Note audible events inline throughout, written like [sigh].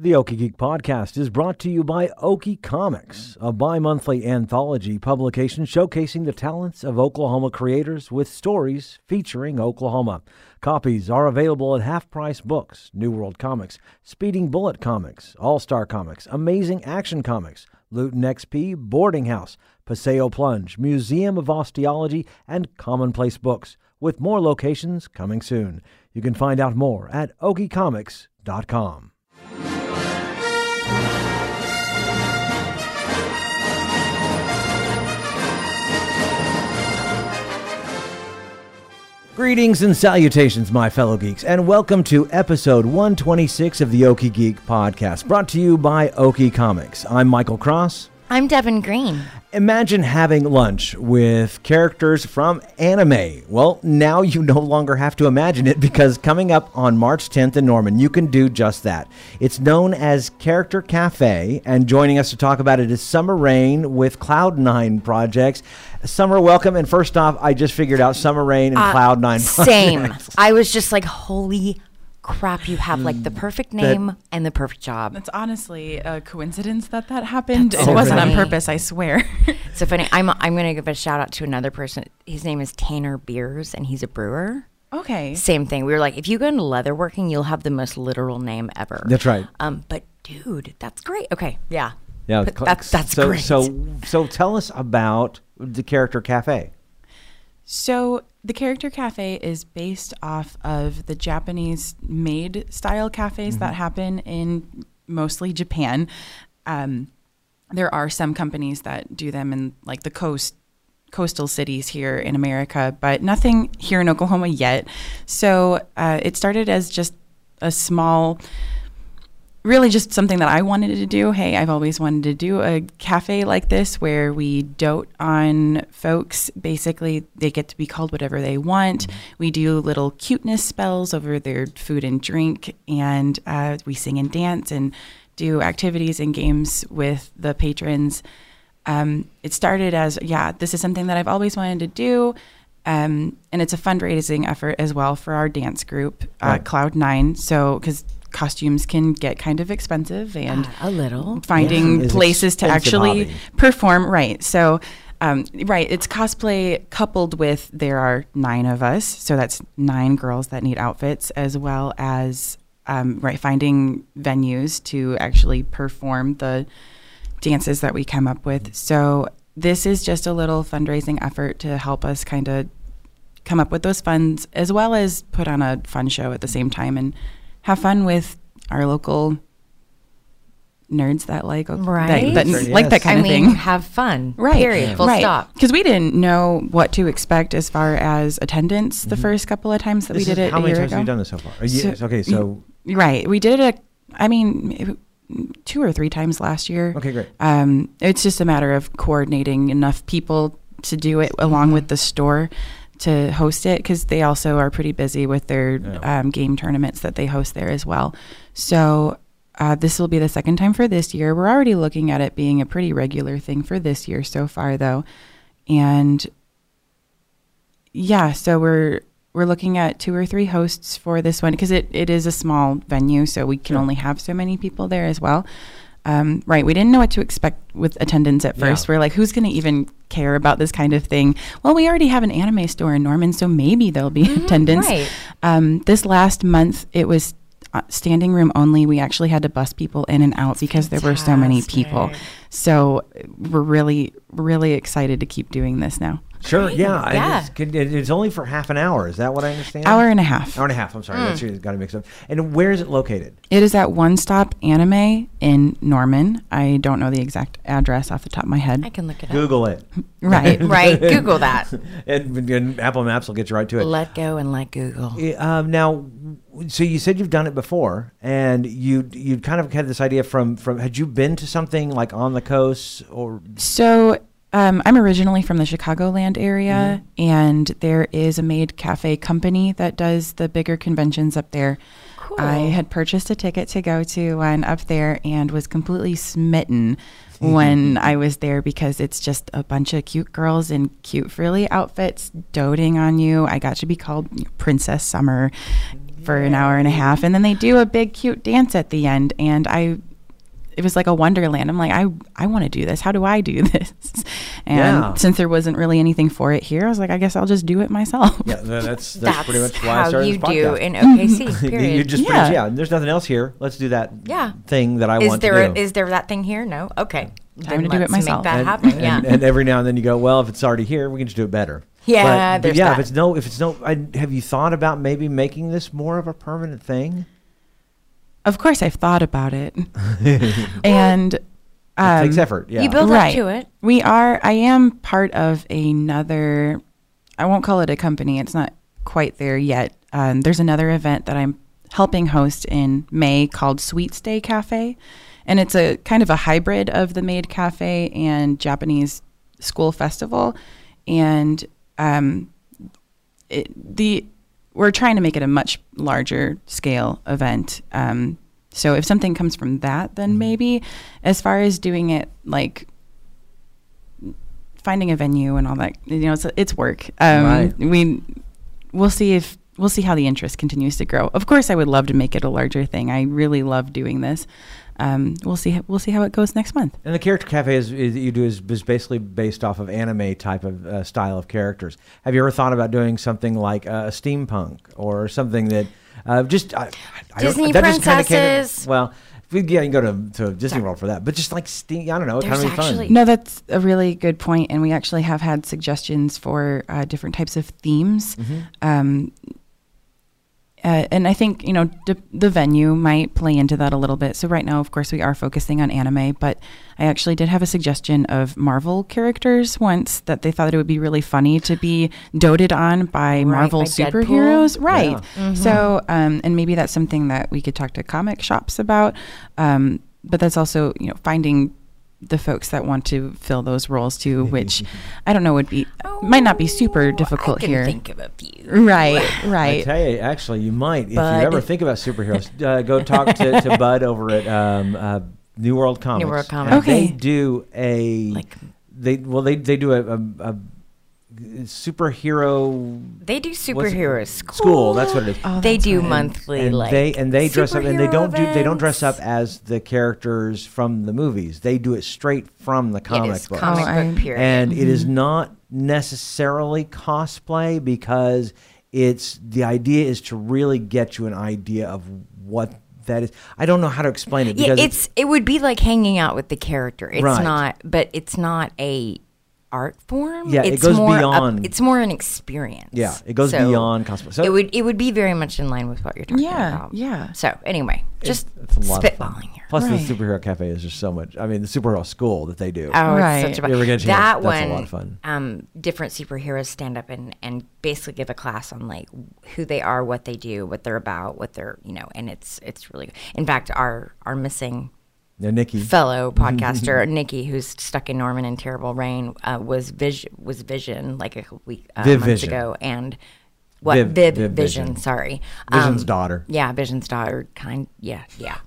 The Okie Geek podcast is brought to you by Okie Comics, a bi monthly anthology publication showcasing the talents of Oklahoma creators with stories featuring Oklahoma. Copies are available at Half Price Books, New World Comics, Speeding Bullet Comics, All Star Comics, Amazing Action Comics, Luton XP, Boarding House, Paseo Plunge, Museum of Osteology, and Commonplace Books, with more locations coming soon. You can find out more at okiecomics.com. Greetings and salutations, my fellow geeks, and welcome to episode 126 of the Okie Geek podcast, brought to you by Okie Comics. I'm Michael Cross. I'm Devin Green. Imagine having lunch with characters from anime. Well, now you no longer have to imagine it because coming up on March 10th in Norman, you can do just that. It's known as Character Cafe, and joining us to talk about it is Summer Rain with Cloud9 Projects. Summer, welcome. And first off, I just figured out Summer Rain and uh, Cloud9 Same. I was just like, holy crap, you have like the perfect name that, and the perfect job. It's honestly a coincidence that that happened. That's it so wasn't funny. on purpose, I swear. so funny. I'm I'm going to give a shout out to another person. His name is Tanner Beers, and he's a brewer. Okay. Same thing. We were like, if you go into leatherworking, you'll have the most literal name ever. That's right. Um, but dude, that's great. Okay, yeah. Yeah, that's that's so, great. So so tell us about the Character Cafe. So the Character Cafe is based off of the Japanese maid style cafes mm-hmm. that happen in mostly Japan. Um, there are some companies that do them in like the coast coastal cities here in America, but nothing here in Oklahoma yet. So uh, it started as just a small really just something that I wanted to do. Hey, I've always wanted to do a cafe like this where we dote on folks. Basically, they get to be called whatever they want. We do little cuteness spells over their food and drink, and uh, we sing and dance and do activities and games with the patrons. Um, it started as, yeah, this is something that I've always wanted to do. Um, and it's a fundraising effort as well for our dance group, uh, right. Cloud9. So, because costumes can get kind of expensive and uh, a little. Finding places to actually hobby. perform right. So um, right it's cosplay coupled with there are nine of us so that's nine girls that need outfits as well as um, right finding venues to actually perform the dances that we come up with. So this is just a little fundraising effort to help us kind of come up with those funds as well as put on a fun show at the same time and have fun with our local nerds that like right that, that yes. like that kind I of mean, thing. Have fun. [laughs] Right. Period. Full right. stop. Because we didn't know what to expect as far as attendance the mm-hmm. first couple of times that this we did it. How many times ago. have you done this so far? So, okay, so right, we did it. A, I mean. Two or three times last year. Okay, great. Um, it's just a matter of coordinating enough people to do it along mm-hmm. with the store to host it because they also are pretty busy with their yeah. um, game tournaments that they host there as well. So uh, this will be the second time for this year. We're already looking at it being a pretty regular thing for this year so far, though, and yeah, so we're we're looking at two or three hosts for this one because it, it is a small venue, so we can only have so many people there as well. Um, right. We didn't know what to expect with attendance at first. Yeah. We're like, who's going to even care about this kind of thing? Well, we already have an anime store in Norman, so maybe there'll be mm-hmm, attendance. Right. Um, this last month, it was uh, standing room only. We actually had to bus people in and out because Fantastic. there were so many people. So we're really, really excited to keep doing this now. Sure. Yeah. yeah. It's, it's, only for half an hour. Is that what I understand? Hour and a half. Hour and a half. I'm sorry. Mm. That's got to mix up. And where is it located? It is at One Stop Anime in Norman. I don't know the exact address off the top of my head. I can look it up. Google it. [laughs] Right. [laughs] right. Google that. [laughs] and, and, Apple Maps will get you right to it. Let go and let Google. Um, now, so you said you've done it before, and you you kind of had this idea from from. Had you been to something like on the coast or? So um, I'm originally from the Chicagoland area, mm-hmm. and there is a Maid Cafe company that does the bigger conventions up there. Cool. I had purchased a ticket to go to one up there and was completely smitten when I was there because it's just a bunch of cute girls in cute frilly outfits doting on you. I got to be called Princess Summer for an hour and a half, and then they do a big cute dance at the end, and I. It was like a wonderland. I'm like, I, I want to do this. How do I do [laughs] this? And Yeah. since there wasn't really anything for it here, I was like, I guess I'll just do it myself. Yeah, that's that's, That's pretty much why I how started you this do podcast. in OKC. You- Period. you just Yeah. much- yeah. There's nothing else here. Let's do that. Yeah. Thing that I is want there to do. is there that thing here? No. Okay. Time Then to do it let's myself. Make that and, happen. and- yeah. and every now and then you go, well, if it's already here, we can just do it better. Yeah, But- but there's yeah. If it's no, if it's no, I, have you thought about maybe making this more of a permanent thing? Of course, I've thought about it, [laughs] and it um, takes effort. Yeah. You build Right. up to it. We are. I am part of another. I won't call it a company. It's not quite there yet. Um, there's another event that I'm helping host in May called Sweet Stay Cafe, and it's a kind of a hybrid of the Maid Cafe and Japanese School Festival, and um, it, the we're trying to make it a much larger scale event. Um, so if something comes from that, then maybe. As far as doing it like finding a venue and all that, you know, it's it's work. Um, Right. We we'll see if we'll see how the interest continues to grow. Of course, I would love to make it a larger thing. I really love doing this. Um, we'll see. We'll see how it goes next month. And the character cafe is, is that you do is, is basically based off of anime type of uh, style of characters. Have you ever thought about doing something like uh, steampunk or something that uh, just I, I don't- Disney that just came to- princesses. well, we, yeah, you can go to, to Disney World for that, but just like steam, I don't know, it kind of be fun. actually- No, that's a really good point, and we actually have had suggestions for uh, different types of themes. Um, uh, and I think you know d- the venue might play into that a little bit. So right now, of course, we are focusing on anime, but I actually did have a suggestion of Marvel characters once that they thought it would be really funny to be doted on by Marvel like Deadpool. superheroes, right? Yeah. So, um, and maybe that's something that we could talk to comic shops about. Um, but that's also you know finding the folks that want to fill those roles too, which I don't know would be might not be super Oh, difficult I can here. Think of a few. Right, [laughs] I right. tell you, actually, you might if you ever think about superheroes. [laughs] Uh, go talk to, to [laughs] Bud over at um, uh, New World Comics. New World Comics. Okay. They do a Like- they well they they do a, a, a superhero They do what's superhero school. school. That's what it is. Oh, they do right. monthly and like they and they dress up and they don't do they don't dress up as the characters from the movies. They do it straight from the comic book. comic Oh, book period. and it is mm-hmm. not necessarily cosplay because it's the idea is to really get you an idea of what that is. I don't know how to explain it yeah, because it's it would be like hanging out with the character. It's Right. not, but it's not a art form. Yeah, it it's goes more a- beyond- it's more an experience. Yeah, it goes So beyond cosplay. So it would it would be very much in line with what you're talking Yeah, about. yeah. yeah. So anyway, just it's a lot of fun. spitballing here. Plus, Right. the superhero cafe is just so much. I mean, the superhero school that they do. Oh, Right. it's such a You ever get chance, that that's a lot of fun. Um, different superheroes stand up and and basically give a class on like who they are, what they do, what they're about, what they're you know, and it's it's really. In fact, our our missing Yeah, Nikki. fellow [laughs] podcaster Nikki, who's stuck in Norman in Terrible Rain, uh, was Vision was Vision like a week uh, Viv months Vision. ago, and what Viv- Viv, Viv Vision, Vision. Sorry, Vision's Um, daughter. Yeah, Vision's daughter. Kind. Yeah, yeah.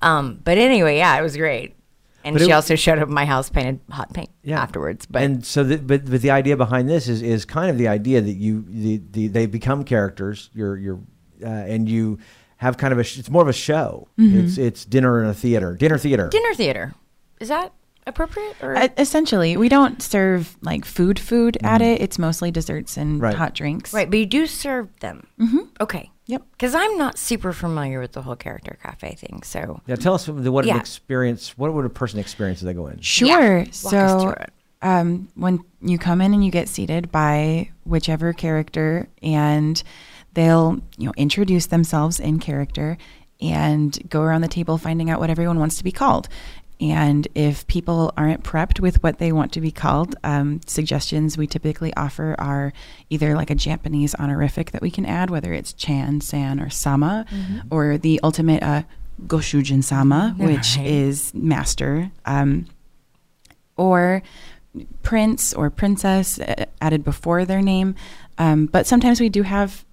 Um, but anyway, yeah, it was great. And But it she w- also showed up at my house painted hot paint Yeah. afterwards. But and so, the, but but the idea behind this is is kind of the idea that you the, the they become characters. You're you're uh, and you have kind of a it's more of a show. It's it's dinner in a theater, dinner theater. dinner theater is that appropriate? Or Uh, essentially, we don't serve like food food at it. It's mostly desserts and Mm-hmm. Right. hot drinks. right, but you do serve them. Mm-hmm. Okay. Yep. Because I'm not super familiar with the whole character cafe thing, so Yeah, tell us the- what an experience. What would a person experience as they go in? Sure. Yeah. Walk us So, through it. um, when you come in and you get seated by whichever character, and they'll you know introduce themselves in character and go around the table finding out what everyone wants to be called. And if people aren't prepped with what they want to be called, um, suggestions we typically offer are either like a Japanese honorific that we can add, whether it's Chan, San, or Sama, or the ultimate uh, Goshujin Sama, which Right. is master. Um, or prince or princess uh, added before their name. Um, but sometimes we do have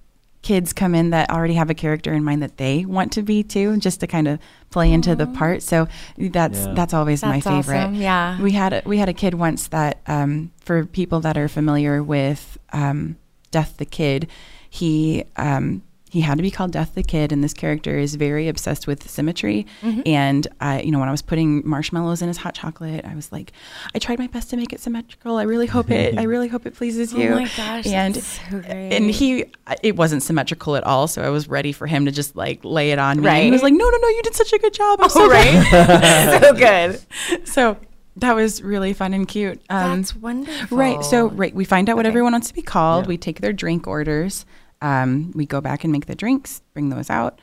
kids come in that already have a character in mind that they want to be too, just to kind of play into the part. So that's Yeah. that's always my favorite. awesome, yeah. we had a, we had a kid once that um, for people that are familiar with um, Death the Kid, he um, he had to be called Death the Kid, and this character is very obsessed with symmetry. Mm-hmm. And I, you know, when I was putting marshmallows in his hot chocolate, I was like, I tried my best to make it symmetrical. I really hope it. I really hope it pleases [laughs] you. Oh my gosh, And so great. and he, it wasn't symmetrical at all. So I was ready for him to just like lay it on me. And he was like, No, no, no, you did such a good job. I'm so Oh, right? [laughs] so [laughs] good. so that was really fun and cute. Um, That's wonderful. Right. So, right, we find out what Okay. everyone wants to be called. Yeah. We take their drink orders. Um, we go back and make the drinks, bring those out.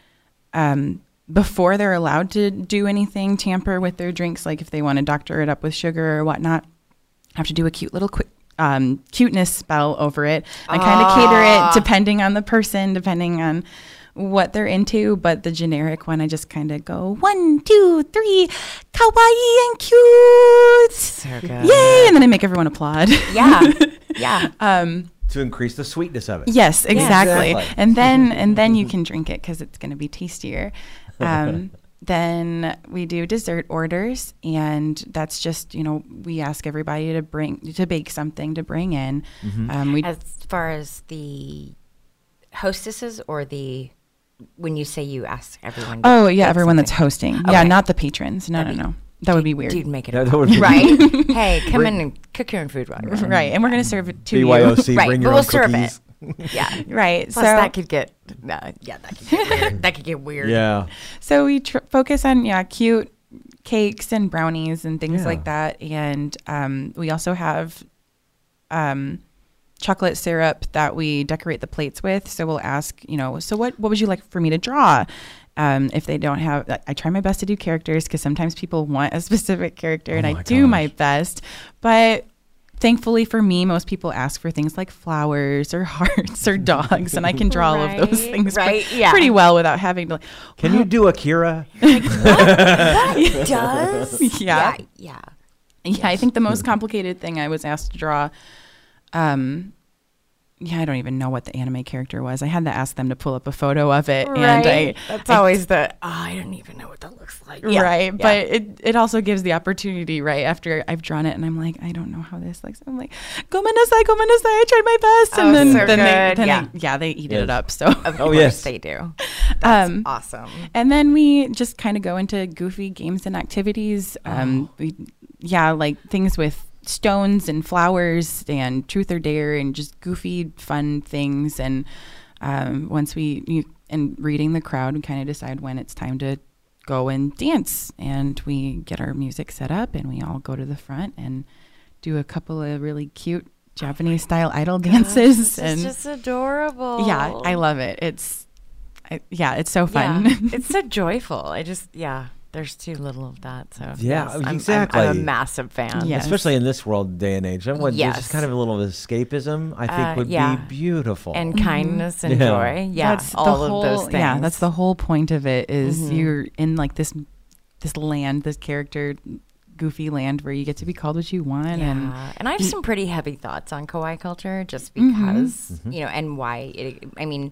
Um, before they're allowed to do anything, tamper with their drinks, like if they want to doctor it up with sugar or whatnot, have to do a cute little quick um, cuteness spell over it. I kind of cater Ah. it depending on the person, depending on what they're into. But the generic one, I just kind of go one, two, three, kawaii and cute. So good. Yay! And then I make everyone applaud. Yeah. [laughs] Yeah. um, to increase the sweetness of it. yes, exactly. Exactly. And then and then you [laughs] can drink it because it's going to be tastier. [laughs] Um, then we do dessert orders, and that's just you know we ask everybody to bring to bake something to bring in. Um, we As far as the hostesses or the when you say you ask everyone. to oh yeah, bake everyone that's something. hosting. Yeah, not the patrons. No, That'd no, be- no. That would be weird. Dude, make it Yeah, up. that would be- right. [laughs] hey, [laughs] come in and cook your own food while you're Right, and we're going to serve it to you. BYOC, Right, bring but your we'll own serve cookies. Yeah. [laughs] Right. Plus, so that could get no, yeah, that could get weird. that could get weird. Yeah. So we tr- focus on yeah, cute cakes and brownies and things Yeah. like that, and um, we also have um, chocolate syrup that we decorate the plates with. So we'll ask, you know, so what what would you like for me to draw? Um, if they don't have, I- I try my best to do characters because sometimes people want a [laughs] specific character, and Oh I my do gosh. my best, but. Thankfully for me, most people ask for things like flowers or [laughs] hearts or dogs, and I can draw all of those Right, things pre- right, yeah. pretty well without having to. Like, Can you [gasps] do Akira? [laughs] It does. Yeah. Yeah. Yeah. Yeah, I think the most complicated thing I was asked to draw, um, yeah, I don't even know what the anime character was. I had to ask them to pull up a photo of it, and I, Right. That's I- always the oh, I don't even know what that looks like. Yeah, right. yeah. But it it also gives the opportunity, right? After I've drawn it, and I'm like, I don't know how this looks. I'm like, gomenasai, go manasai. I tried my best, and Oh, then so then they good. then Yeah. they, yeah they eat Yes. it up. So of Oh, yes. they do. [laughs] That's Um, awesome. And then we just kind of go into goofy games and activities. Um, we, yeah, like things with stones and flowers and truth or dare and just goofy, fun things. And um, once we you, and reading the crowd, we kind of decide when it's time to go and dance. And we get our music set up and we all go to the front and do a couple of really cute Japanese style idol dances. And just adorable. yeah, I love it. It's I, yeah, it's so fun. Yeah. [laughs] it's so joyful. I just yeah. There's too little of that. So Yeah, yes, I'm- I'm, exactly. I'm, a massive fan. Yes. Especially in this world day and age. And what, Yes. Just kind of a little escapism, I think, Uh, would yeah. be beautiful. And kindness and Yeah. joy. Yeah. that's all the whole, of those things. Yeah, that's the whole point of it. is Mhm. you're in like this this land, this character goofy land where you get to be called what you want and Yeah, and I have some pretty heavy thoughts on kawaii culture, just Mhm. because you know, and why it. I mean,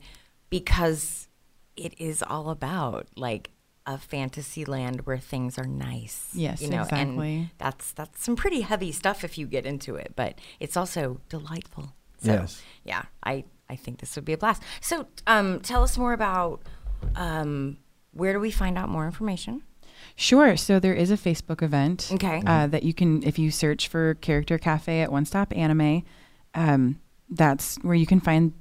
because it is all about like a fantasy land where things are nice. Yes, you know, exactly. and that's that's some pretty heavy stuff if you get into it, but it's also delightful. So, Yes. yeah, I I think this would be a blast. So, um, tell us more about um, where do we find out more information? Sure. So there is a Facebook event. Okay. Uh, that you can, if you search for Character Cafe at One Stop Anime, um, that's where you can find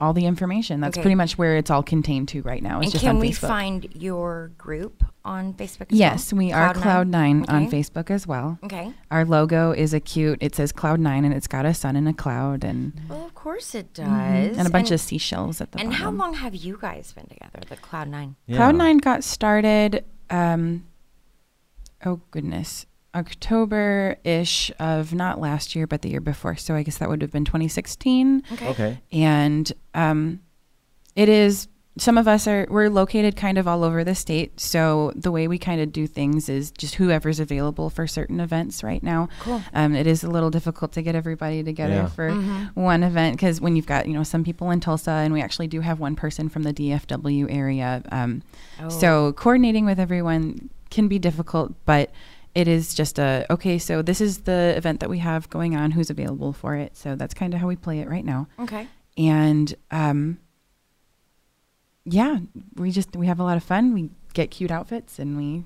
all the information. That's Okay. pretty much where it's all contained to right now. It's and just can on we Facebook. find your group on Facebook? As Yes, well? we are Cloud Nine on Okay. Facebook as well. Okay. Our logo is a cute. It says Cloud Nine, and it's got a sun and a cloud, and Well, of course it does. and a bunch of seashells at the And bottom. how long have you guys been together? The Cloud Nine. Yeah. Cloud Nine got started. Um, oh goodness, October ish of not last year, but the year before. So I guess that would have been 2016. Okay. Okay. And um, it is. Some of us are we're located kind of all over the state. So the way we kind of do things is just whoever's available for certain events right now. Cool. Um, it is a little difficult to get everybody together Yeah. for Mm-hmm. one event because when you've got you know some people in Tulsa and we actually do have one person from the DFW area. Um, Oh. So coordinating with everyone can be difficult, but it is just a okay. So this is the event that we have going on. Who's available for it? So that's kind of how we play it right now. Okay. And um, yeah, we just we have a lot of fun. We get cute outfits and we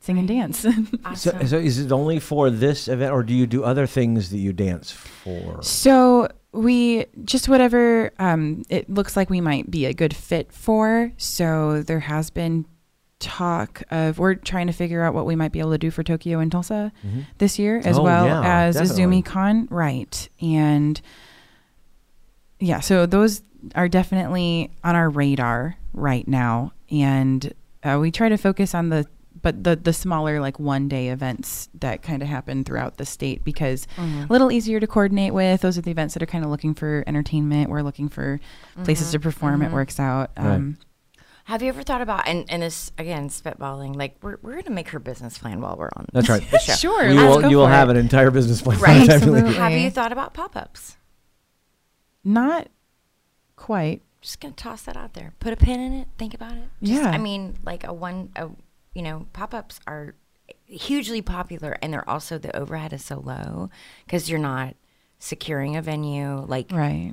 sing and dance. [laughs] So, so is it only for this event, or do you do other things that you dance for? So we just whatever um, it looks like we might be a good fit for. So there has been talk of we're trying to figure out what we might be able to do for Tokyo in Tulsa mm-hmm. this year, as Oh, well yeah, as definitely. Izumicon, right? And yeah, so those are definitely on our radar right now, and uh, we try to focus on the but the the smaller like one day events that kind of happen throughout the state because mm-hmm. a little easier to coordinate with. Those are the events that are kind of looking for entertainment. We're looking for places mm-hmm. to perform. It works out. Right. Um, Have you ever thought about and, and this again spitballing like we're, we're gonna make her business plan while we're on That's right. the [laughs] show. Sure, You will, you will have it. an entire business plan. Right. time you leave. Absolutely. Have you thought about pop ups? Not quite. Just gonna toss that out there. Put a pin in it. Think about it. Just, Yeah. I mean, like a one, a, you know, pop ups are hugely popular, and they're also the overhead is so low because you're not securing a venue. Like, Right.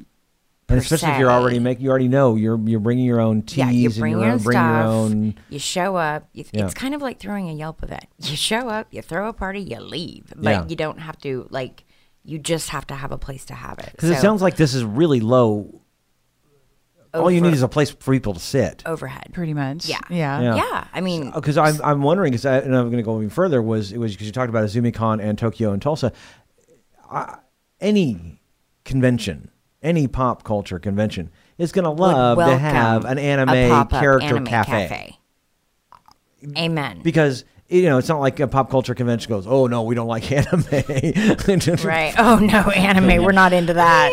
And per especially if you're already se. making, you already know you're you're bringing your own teas yeah, you and bring your your own, own bring stuff. your own. You show up. You, Yeah. It's kind of like throwing a Yelp event. [laughs] You show up, you throw a party, you leave, but Yeah. you don't have to like. You just have to have a place to have it. Because it sounds like this is really low. All you need is a place for people to sit. overhead. Pretty much. Yeah. Yeah. Yeah. Yeah, I mean, Because I'm I'm wondering, because and I'm going to go even further. Was it was because you talked about Izumicon and Tokyo in Tulsa. I, any convention, any pop culture convention, is going to love to have an anime character anime cafe. Amen. because you know it's not like a pop culture convention goes oh no we don't like [laughs] anime [laughs] right. Oh no, anime. We're not into [laughs] that.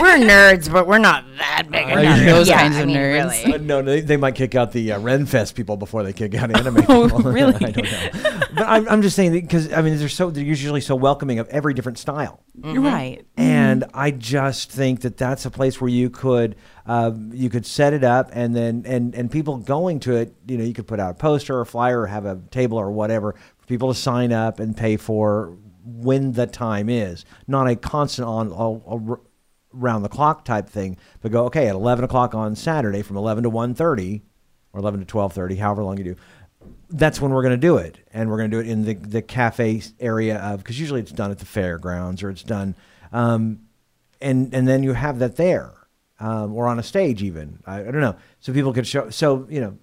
we're nerds, but we're not that big. We're those yeah, kinds I of mean, nerds. really. Uh, no, they, they might kick out the uh, Renfest people before they kick out anime Oh, people. really? I don't know. But I'm, I'm just saying because I mean they're so they're usually so welcoming of every different style. Right. and I just think that that's a place where you could uh, you could set it up, and then and and people going to it, you know, you could put out a poster or a flyer, or have a table or whatever for people to sign up and pay for when the time is, not a constant on all, all around the clock type thing, but go okay at eleven o'clock on Saturday from eleven to 1.30 or eleven to twelve thirty, however long you do that's when we're going to do it, and we're going to do it in the the cafe area of because usually it's done at the fairgrounds or it's done, um, and and then you have that there, um, or on a stage even. I, I don't know, so people could show. So you know,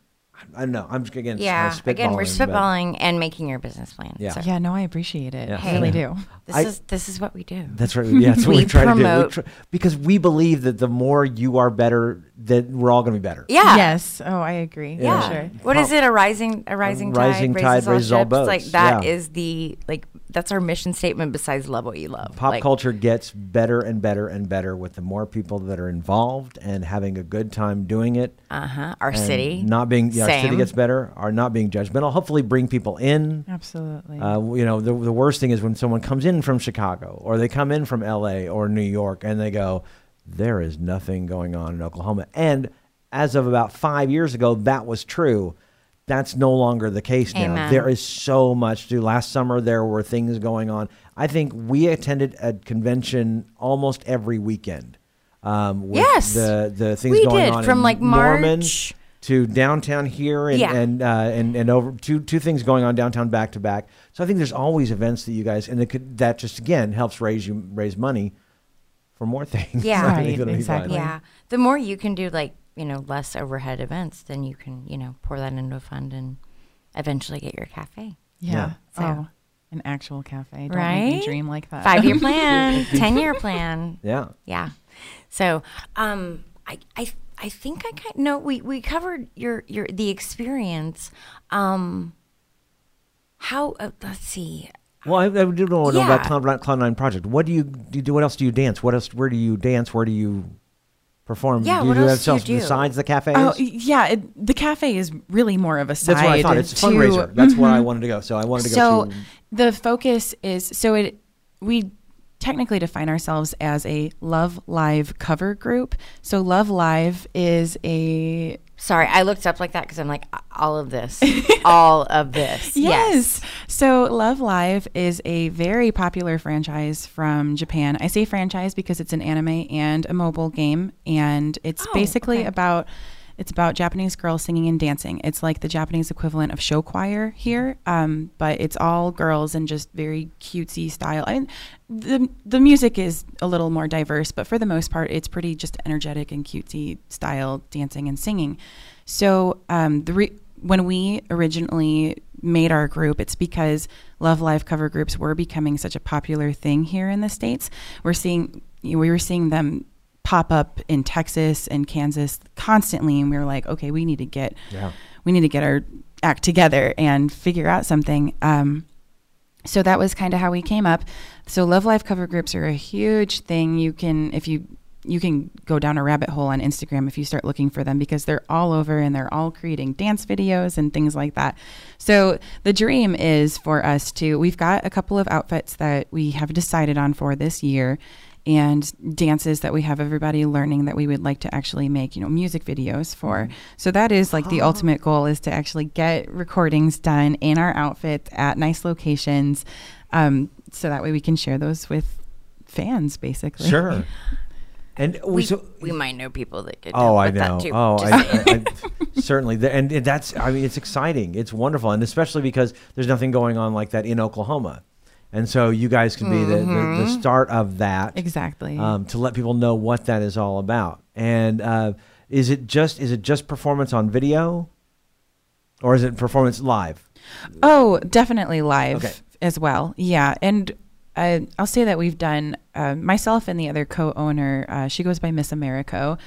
I, I don't know. I'm just again, Yeah. kind of Again, we're spitballing, but- and making your business plan. Yeah. So Yeah, no, I appreciate it. Yeah. I really do. this I- is this is what we do. That's right. Yeah, that's [laughs] what we, We try to do. We promote- try, because we believe that the more you are better, that we're all going to be better. Yeah. Yes. Oh, I agree. Yeah. For sure. What is it? A rising a rising tide rising tide raises all raises all ships. boats. Like that Yeah. is the like that's our mission statement. Besides, love what you love. Pop Like, culture gets better and better and better with the more people that are involved and having a good time doing it. Uh huh. Our city. not being yeah, our city gets better are not being judgmental hopefully bring people in Absolutely. uh, you know the, the worst thing is when someone comes in from chicago or they come in from la or new york and they go there is nothing going on in oklahoma and as of about five years ago that was true that's no longer the case now Amen. there is so much to do last summer there were things going on i think we attended a convention almost every weekend um, with Yes. the the things We going did, on from, in like, Norman March- to downtown here and Yeah. and, uh, and and over two two things going on downtown back to back. So I think there's always events that you guys and it could, that just again helps raise you raise money for more things. [laughs] Yeah. Right, it'll fun. exactly. Yeah. The more you can do, like you know, less overhead events, then you can you know pour that into a fund and eventually get your cafe. yeah. yeah. So- Oh, an actual cafe. Don't make Right? me dream like that. Five year [laughs] plan, [laughs] ten year plan. Yeah. Yeah. So, um, I, I, I think I kind no, we, we covered your, your, the experience. Um, how, uh, let's see. Well, I, I do want to know about Yeah. Cloud, Cloud Nine Project. What do you, do you do? What else do you dance? What else? Where do you dance? Where do you perform? Yeah, do you what do else have do you do? besides the cafes? Oh yeah, it, the cafe is really more of a side. That's what I thought. It's a to- fundraiser. That's where I Mm-hmm. wanted to go. So I wanted to so go to. the focus is so it we technically define ourselves as a Love Live cover group. So Love Live is a Sorry, I looked up like that because I'm like, all of this, [laughs] all of this. Yes. So Love Live is a very popular franchise from Japan. I say franchise because it's an anime and a mobile game and it's Oh, basically okay. about It's about Japanese girls singing and dancing. It's like the Japanese equivalent of show choir here, um, but it's all girls and just very cutesy style. I mean, the the music is a little more diverse, but for the most part, it's pretty just energetic and cutesy style dancing and singing. So um, the re- when we originally made our group, it's because Love Live cover groups were becoming such a popular thing here in the states. We're seeing we were seeing them pop up in Texas and Kansas constantly, and we were like, okay, we need to get Yeah. we need to get our act together and figure out something. Um, so that was kind of how we came up. So Love Live cover groups are a huge thing. You can if you you can go down a rabbit hole on Instagram if you start looking for them because they're all over and they're all creating dance videos and things like that. So the dream is for us to we've got a couple of outfits that we have decided on for this year and dances that we have everybody learning that we would like to actually make, you know, music videos for. So that is like the ultimate goal is to actually get recordings done in our outfits at nice locations. Um, so that way we can share those with fans basically. Sure. [laughs] And we, We, so, we might know people that could. Oh, I know. Oh, I. I, I, certainly. The- And that's, I mean, it's exciting. It's wonderful. And especially because there's nothing going on like that in Oklahoma. And so you guys can be the, the, the Mm-hmm. start of that Exactly. um, to let people know what that is all about. And uh, is it just is it just performance on video, or is it performance live? Oh, definitely live Okay. as well. Yeah, and uh, I'll say that we've done uh, myself and the other co-owner. Uh, she goes by Miss Americo.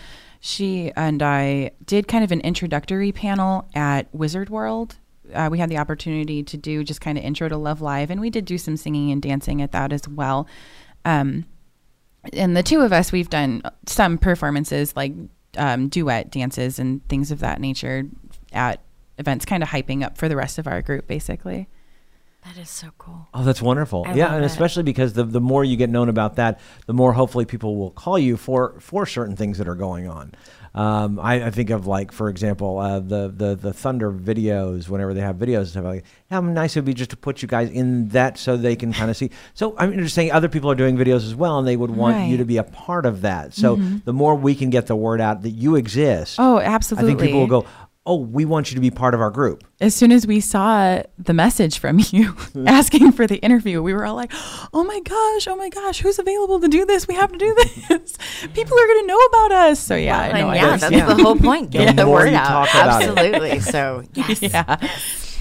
She and I did kind of an introductory panel at Wizard World. Uh, we had the opportunity to do just kind of intro to Love Live, and we did do some singing and dancing at that as well. Um, and the two of us, we've done some performances like um, duet dances and things of that nature at events, kind of hyping up for the rest of our group, basically. that is so cool. Oh, that's wonderful. I yeah, and it. especially because the the more you get known about that, the more hopefully people will call you for for certain things that are going on. Um, I, I think of like, for example, uh, the the the Thunder videos. Whenever they have videos, and stuff like that. how nice it would be just to put you guys in that so they can kind of see. [laughs] So I'm just saying, other people are doing videos as well, and they would want you Right. Mm-hmm. to be a part of that. So the more we can get the word out that you exist, Oh, absolutely. I think people will go. Oh, we want you to be part of our group. As soon as we saw the message from [laughs] you hmm. asking for the interview, we were all like, "Oh my gosh! Oh my gosh! Who's available to do this? We have to do this. [laughs] People are going to know about us." So yeah, I know. and I yeah, that's the whole point. [laughs] The Get the, more word you out. talk about it. Absolutely. So yes. yeah.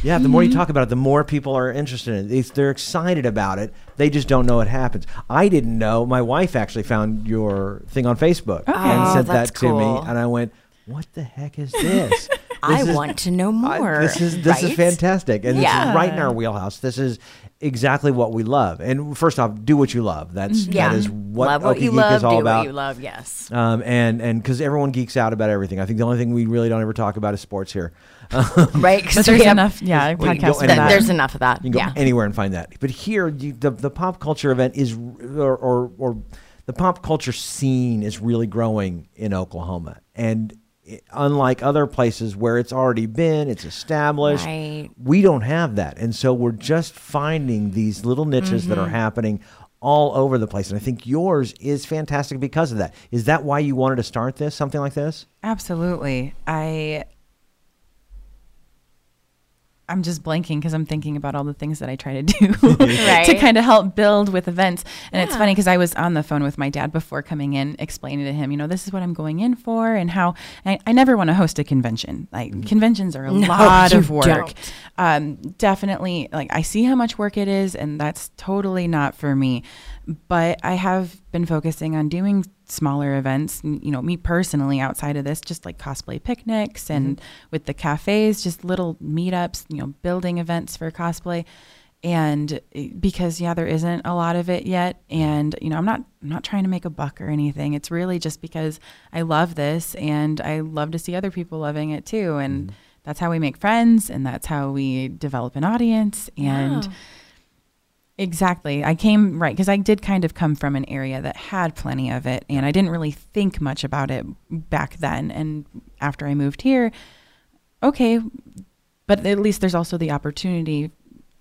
Yeah, the more you talk about it, the more people are interested in it. It's, they're excited about it. They just don't know it happens. I didn't know. My wife actually found your thing on Facebook and Oh, sent that to me, and I went, "What the heck is this?" I is- want to know I- more. this is this is fantastic, and this is right in our wheelhouse. This is exactly what we love. And first off, do what you love. That's Yeah. that is what love what Okie you Geek love. is all do about. what you love. Yes. Um, and and because everyone geeks out about everything. I think the only thing we really don't ever talk about is sports here. [laughs] right? Because there's enough, yeah, We can podcasts that. There's enough of that. You can go anywhere and find that. But here, you, the the pop culture event is, or, or or the pop culture scene is really growing in Oklahoma, and i unlike other places where it's already been, it's established. Right. We don't have that, and so we're just finding these little niches that are Mm-hmm. happening all over the place. And I think yours is fantastic because of that. Is that why you wanted to start this, something like this? Absolutely. I I'm just blanking because I'm thinking about all the things that I try to do [laughs] to kind of help build with events. And it's funny because I was on the phone with my dad before coming in, explaining to him, you know, this is what I'm going in for and how I, I never want to host a convention. Like conventions are a [laughs] No, lot of work. Um, definitely, like I see how much work it is, and that's totally not for me. But I have been focusing on doing smaller events. You know, me personally, outside of this, just like cosplay picnics and with the cafes, just little meetups. You know, building events for cosplay. And eh, because yeah, there isn't a lot of it yet, and you know, I'm not I'm not trying to make a buck or anything. It's really just because I love this, and I love to see other people loving it too, and that's how we make friends, and that's how we develop an audience, and. Exactly. I came right because I did kind of come from an area that had plenty of it, and I didn't really think much about it back then. And after I moved here, okay, but at least there's also the opportunity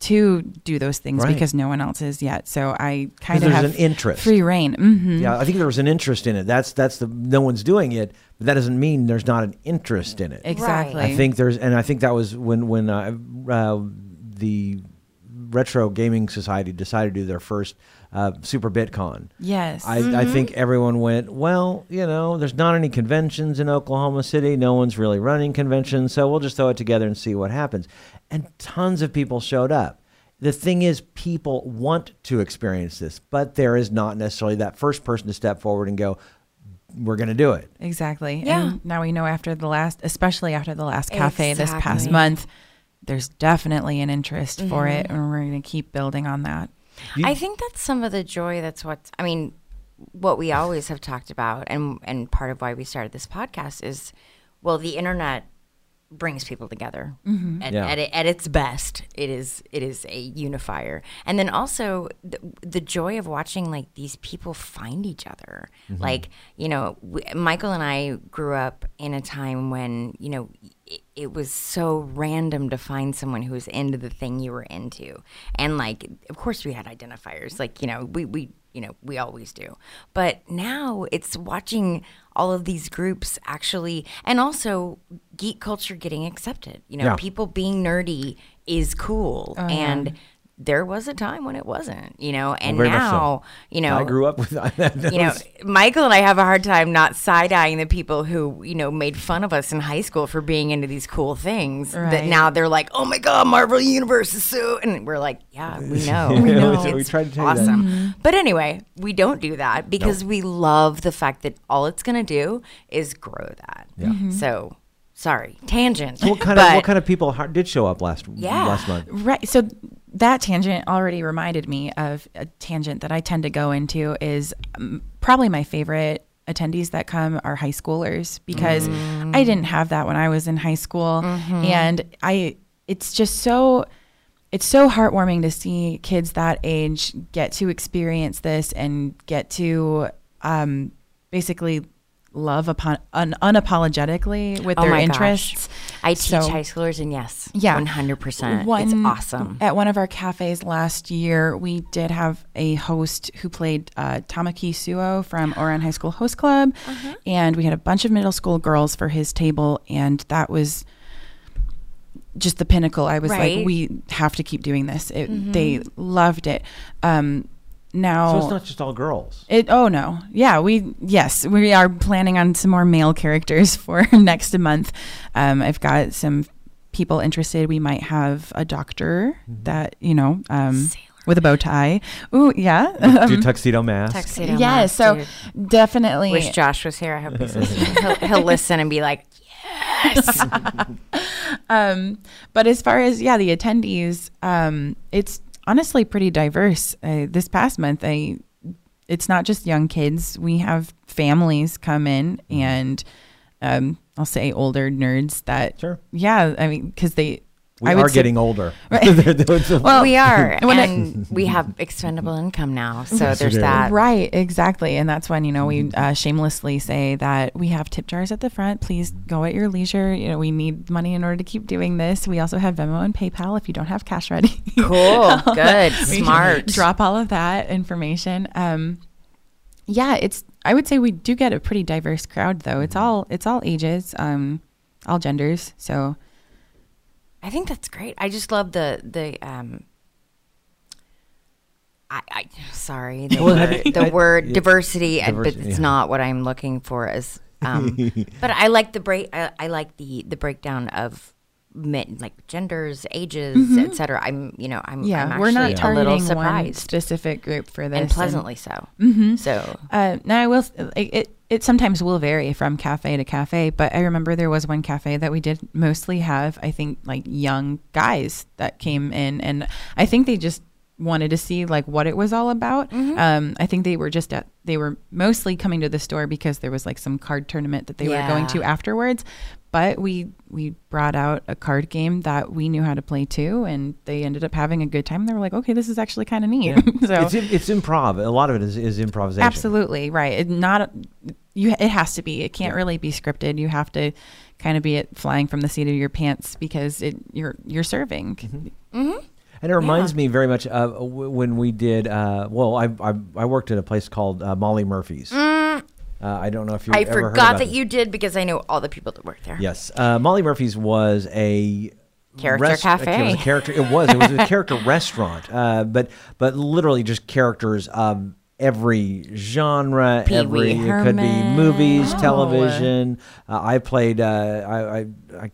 to do those things Right. because no one else is yet. So I kind of have an interest. free rein. hmm Yeah, I think there was an interest in it. That's that's the no one's doing it, but that doesn't mean there's not an interest in it. Exactly. I think there's, and I think that was when when uh, uh, the Retro Gaming Society decided to do their first uh, Super BitCon. Yes. I, I think everyone went, well, you know, there's not any conventions in Oklahoma City. No one's really running conventions, so we'll just throw it together and see what happens. And tons of people showed up. The thing is, people want to experience this, but there is not necessarily that first person to step forward and go, we're going to do it. Exactly. Yeah. And now we know after the last, especially after the last cafe this past month, there's definitely an interest for it, Mm-hmm. and we're going to keep building on that. You- I think that's some of the joy. That's what I mean. What we always have talked about, and and part of why we started this podcast is, well, the internet brings people together. Mm-hmm. At, Yeah. at, at its best it is it is a unifier. And then also the, the joy of watching like these people find each other. Mm-hmm. Like you know w michael and i grew up in a time when you know it, it was so random to find someone who was into the thing you were into. And like of course we had identifiers. Like you know we we you know we always do. But now it's watching all of these groups actually and also geek culture getting accepted. You know Yeah. people being nerdy is cool oh, and there was a time when it wasn't you know and very much so. now you know I grew up with [laughs] that. you know, Michael and I have a hard time not side eyeing the people who, you know, made fun of us in high school for being into these cool things. That now they're like, oh my God, Marvel Universe is so. And we're like, yeah, we [laughs] know. We we know. know. We It's tried to tell you that. awesome. Mm-hmm. But anyway, we don't do that because we love the fact that all it's going to do is grow that. Yeah. Mm-hmm. So, sorry, tangent. what kind of what kind of people did show up last Yeah. last month? Right. So that tangent already reminded me of a tangent that I tend to go into is um, probably my favorite attendees that come are high schoolers because I didn't have that when I was in high school and I it's just so it's so heartwarming to see kids that age get to experience this and get to um, basically love upon un, unapologetically with Oh their my gosh. interests. I teach So- high schoolers, and yes, Yeah. 100%. it's awesome. At one of our cafes last year, we did have a host who played uh, Tamaki Suo from Ouran High School Host Club, Uh-huh. and we had a bunch of middle school girls for his table, and that was just the pinnacle. I was Right. Mm-hmm. like, we have to keep doing this. It, They loved it. Um, now So it's not just all girls. it oh no. Yeah, we yes, we are planning on some more male characters [laughs] for [laughs] next month. Um I've got some people interested. We might have a doctor that, you know, um with a bow tie. Ooh, yeah. Do [laughs] Um, tuxedo mask. Tuxedo yeah, mask, so dude. definitely Wish Josh was here. I hope he's. He'll, he'll listen and be like, yes. um but as far as yeah the attendees um it's honestly pretty diverse. Uh, this past month i it's not just young kids. We have families come in and um i'll say older nerds that Sure. yeah i mean because they We I are say- getting older. [laughs] Right. [laughs] Well, we are. [laughs] when I- and we have expendable income now. So Yes, there's that. Right, exactly. And that's when, you know, we uh, shamelessly say that we have tip jars at the front. Please go at your leisure. You know, we need money in order to keep doing this. We also have Venmo and PayPal if you don't have cash ready. Cool. Good. Smart. Drop all of that information. Um, yeah, it's. I would say we do get a pretty diverse crowd, though. It's all. It's all ages, um, all genders. So I think that's great. I just love the the um I, I sorry the Well, word, the I- word yeah, diversity, uh, diversity, but it's yeah. not what I'm looking for. As um, [laughs] but I like the break. I, I like the the breakdown of men, like genders, ages, etc. I'm you know I'm Mm-hmm. yeah, I'm we're not actually a little surprised specific group for this, and pleasantly so. Mhm. So Uh, now I will. It, it it sometimes will vary from cafe to cafe, but I remember there was one cafe that we did mostly have. I think like young guys that came in, and I think they just wanted to see like what it was all about. Mm-hmm. Um, I think they were just at they were mostly coming to the store because there was like some card tournament that they were going to afterwards. But we we brought out a card game that we knew how to play too, and they ended up having a good time. They were like, "Okay, this is actually kind of neat." [laughs] so it's it's improv. A lot of it is, is improvisation. Absolutely right. It not you. It has to be. It can't really be scripted. You have to kind of be it flying from the seat of your pants because it you're you're serving. And And it reminds me very much of when we did. Uh, well, I, I I worked at a place called uh, Molly Murphy's. Uh, I don't know if you. I forgot that it. you did because I know all the people that work there. Yes, uh, Molly Murphy's was a Character rest- cafe. It was a character. It was. It was a [laughs] character restaurant. Uh, but but literally just characters of every genre. Pee every Wee it could be movies, Oh. television. Uh, I played. Uh, I, I, I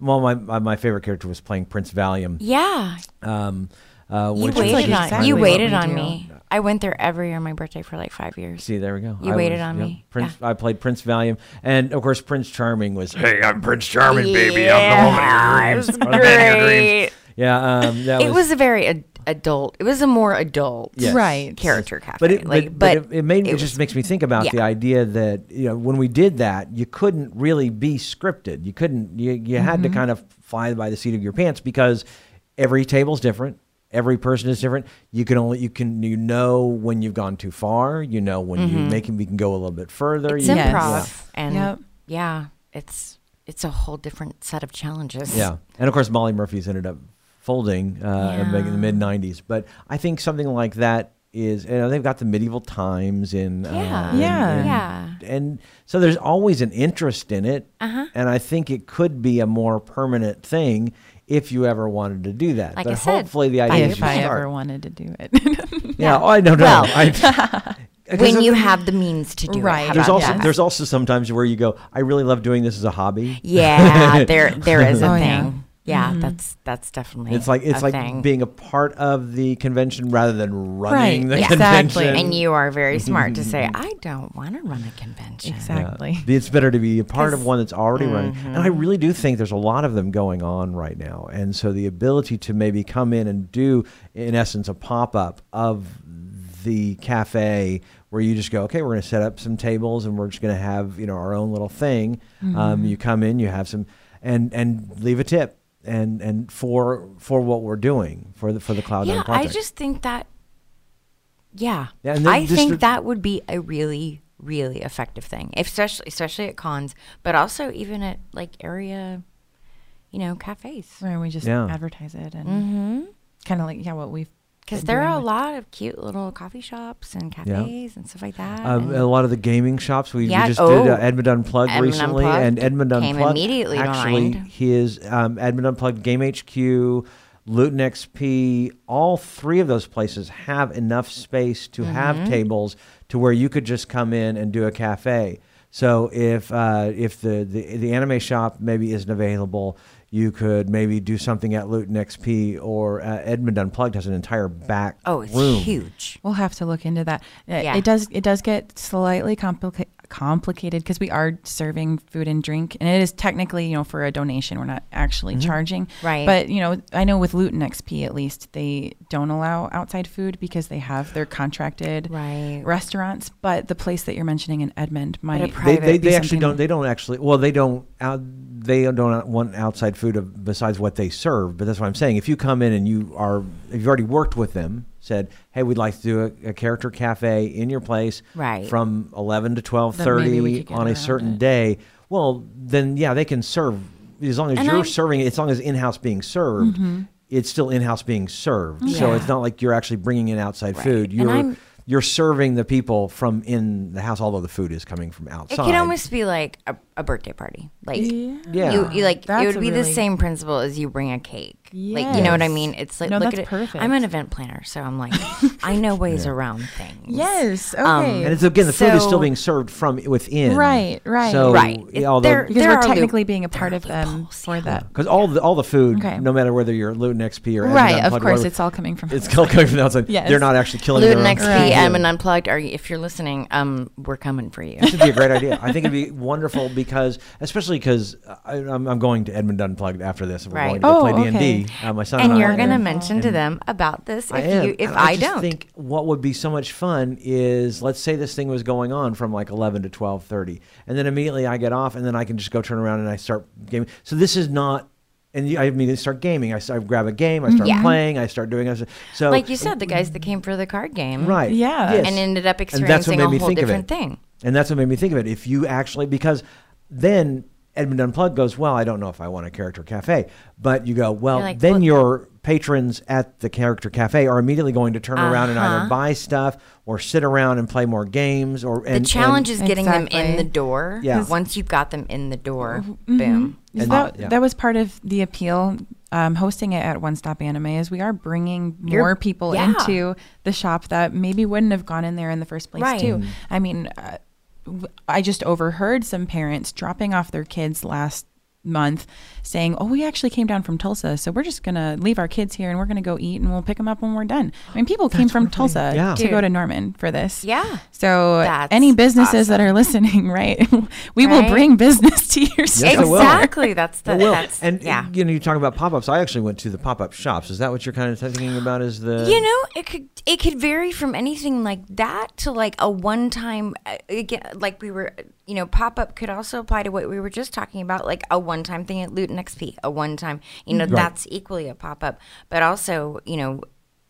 well, my my my favorite character was playing Prince Valium. Yeah. Um, uh, You which was waited just on exactly you waited on do. me. I went there every year on my birthday for like five years. See, there we go. You I waited was- on yep, me. Prince, Yeah. I played Prince Valium, and of course Prince Charming was. Hey, I'm Prince Charming, baby. I'm the woman of your dreams. was I'm the man of your dreams. great. Yeah, um, that It was a very ad- adult. It was a more adult Yes. Right. character cafe. But it, like, but, but, it, it made it, was- just makes me think about yeah. the idea that you know when we did that, you couldn't really be scripted. You couldn't. You you had Mm-hmm. to kind of fly by the seat of your pants because every table's different. Every person is different. You can only you can you know when you've gone too far. You know when you make we can go a little bit further. Mm-hmm. It's you, Yes. improv, and Yep. yeah, it's it's a whole different set of challenges. Yeah, and of course Molly Murphy's ended up folding uh, in, the- in the mid '90s. But I think something like that is you know they've got the medieval times in uh, Yeah. and- Yeah. and, Yeah. and so there's always an interest in it, Uh-huh. and I think it could be a more permanent thing if you ever wanted to do that. Like but I said, hopefully the idea your is if I ever wanted to do it. [laughs] [laughs] yeah, oh, I don't know. Well, I, [laughs] When you have the means to do Right. it. How there's also that? there's also sometimes where you go, I really love doing this as a hobby. yeah, there there is a Oh, thing. yeah. Yeah, that's that's definitely It's like it's like thing. being a part of the convention rather than running Right, the convention. Exactly. and you are very [laughs] smart to say, I don't want to run a convention. exactly. Yeah. It's better to be a part of one that's already running. And I Mm-hmm. really do think there's a lot of them going on right now. And so the ability to maybe come in and do, in essence, a pop up of the cafe where you just go, okay, we're going to set up some tables and we're just going to have, you know, our own little thing. Mm-hmm. Um, you come in, you have some, and, and leave a tip. And, and for for what we're doing for the for the cloud Nine Yeah, I just think that. Yeah, Yeah, and I think the- that would be a really, really effective thing, especially especially at cons, but also even at like area, you know, cafes. Where we just Yeah. advertise it and Mm-hmm. kind of like yeah, what we've Because there are a lot of cute little coffee shops and cafes and stuff like that. Um, a lot of the gaming shops. We, Yeah, we just oh, did uh, Edmond Unplugged Edmond recently, Unplugged and Edmond came Unplugged immediately actually his um, Edmond Unplugged Game HQ, Loot and XP. All three of those places have enough space to Mm-hmm. have tables to where you could just come in and do a cafe. So if uh, if the, the the anime shop maybe isn't available, you could maybe do something at Loot and XP or uh, Edmond Unplugged has an entire back oh, it's room. huge. We'll have to look into that. Yeah. It does. It does get slightly complica- complicated because we are serving food and drink, and it is technically, you know, for a donation. We're not actually mm-hmm. charging, Right. But you know, I know with Loot and XP at least they don't allow outside food because they have their contracted Right. restaurants. But the place that you're mentioning in Edmond might a they, they, be they actually don't they don't actually well they don't out, they don't want outside food of, besides what they serve but that's what i'm saying if you come in and you are if you've already worked with them said hey we'd like to do a, a character cafe in your place Right. from 11 to Then maybe we 12.30 on a certain it. day well then yeah they can serve as long as And you're I- serving it as long as in-house being served mm-hmm. it's still in-house being served so it's not like you're actually bringing in outside Right. food you're you're serving the people from in the house although the food is coming from outside. It could almost be like a, a birthday party. Like Yeah. you, you like That's it would a be the same principle as you bring a cake. Like you know what I mean? It's like No, look that's at it. perfect. I'm an event planner, so I'm like I know [laughs] ways around things. Yes. Okay. Um, And it's again the food is still being served from within. Right, right. So Right. It- although there- because there we're are loop- technically being a part of them loopholes, for yeah. that. because all the all the food, Okay. no matter whether you're Loot and XP or Edmond Right. Of course, whatever, it's all coming from. it's still coming from the outside. Yes. They're not actually killing Luton their own XP, food. Edmond Unplugged. Are you, if you're listening, um, we're coming for you. This would be a great idea. I think it'd be wonderful because, [laughs] especially because I'm, I'm going to Edmond Unplugged after this. And We're Right. going to go Oh, play D okay. and D. Uh, my son and, and you're gonna And- mention to them about this if I am. you if And I, just don't. think what would be so much fun is let's say this thing was going on from like 11 to 12:30 and then immediately I get off and then I can just go turn around and I start gaming. So this is not and I immediately start gaming. I, start, I grab a game, I start Yeah. playing, I start doing it. So like you said, the guys that came for the card game, right. Yeah. yes. and ended up And that's what experiencing made a me whole think of different it. thing. And that's what made me think of it. If you actually, because then Edmond Unplugged goes, well, I don't know if I want a character cafe, but you go, well, You're like, then well- you're patrons at the character cafe are immediately going to turn around and either Uh-huh. buy stuff or sit around and play more games or and, the challenge and- is getting them in Exactly. the door. Yeah. Once you've got them in the door, Mm-hmm. boom. So And- that, yeah. that was part of the appeal. Um, hosting it at One Stop Anime is we are bringing You're- more people yeah. into the shop that maybe wouldn't have gone in there in the first place Right. too. I mean, uh, w- I just overheard some parents dropping off their kids last month saying, "Oh, we actually came down from Tulsa, so we're just gonna leave our kids here and we're gonna go eat and we'll pick them up when we're done." I mean, people came from Tulsa Yeah. to Dude. go to Norman for this. Yeah. So That's any businesses that are listening, [laughs] right? [laughs] we will bring business to your store. Yes, it exactly. That's the It will. that's and yeah. you know, you talk about pop-ups. I actually went to the pop-up shops. Is that what you're kind of thinking about? Is the You know, it could it could vary from anything like that to like a one time uh, again like we were you know pop up could also apply to what we were just talking about like a one time thing at Loot and XP a one time you know Right. that's equally a pop up but also you know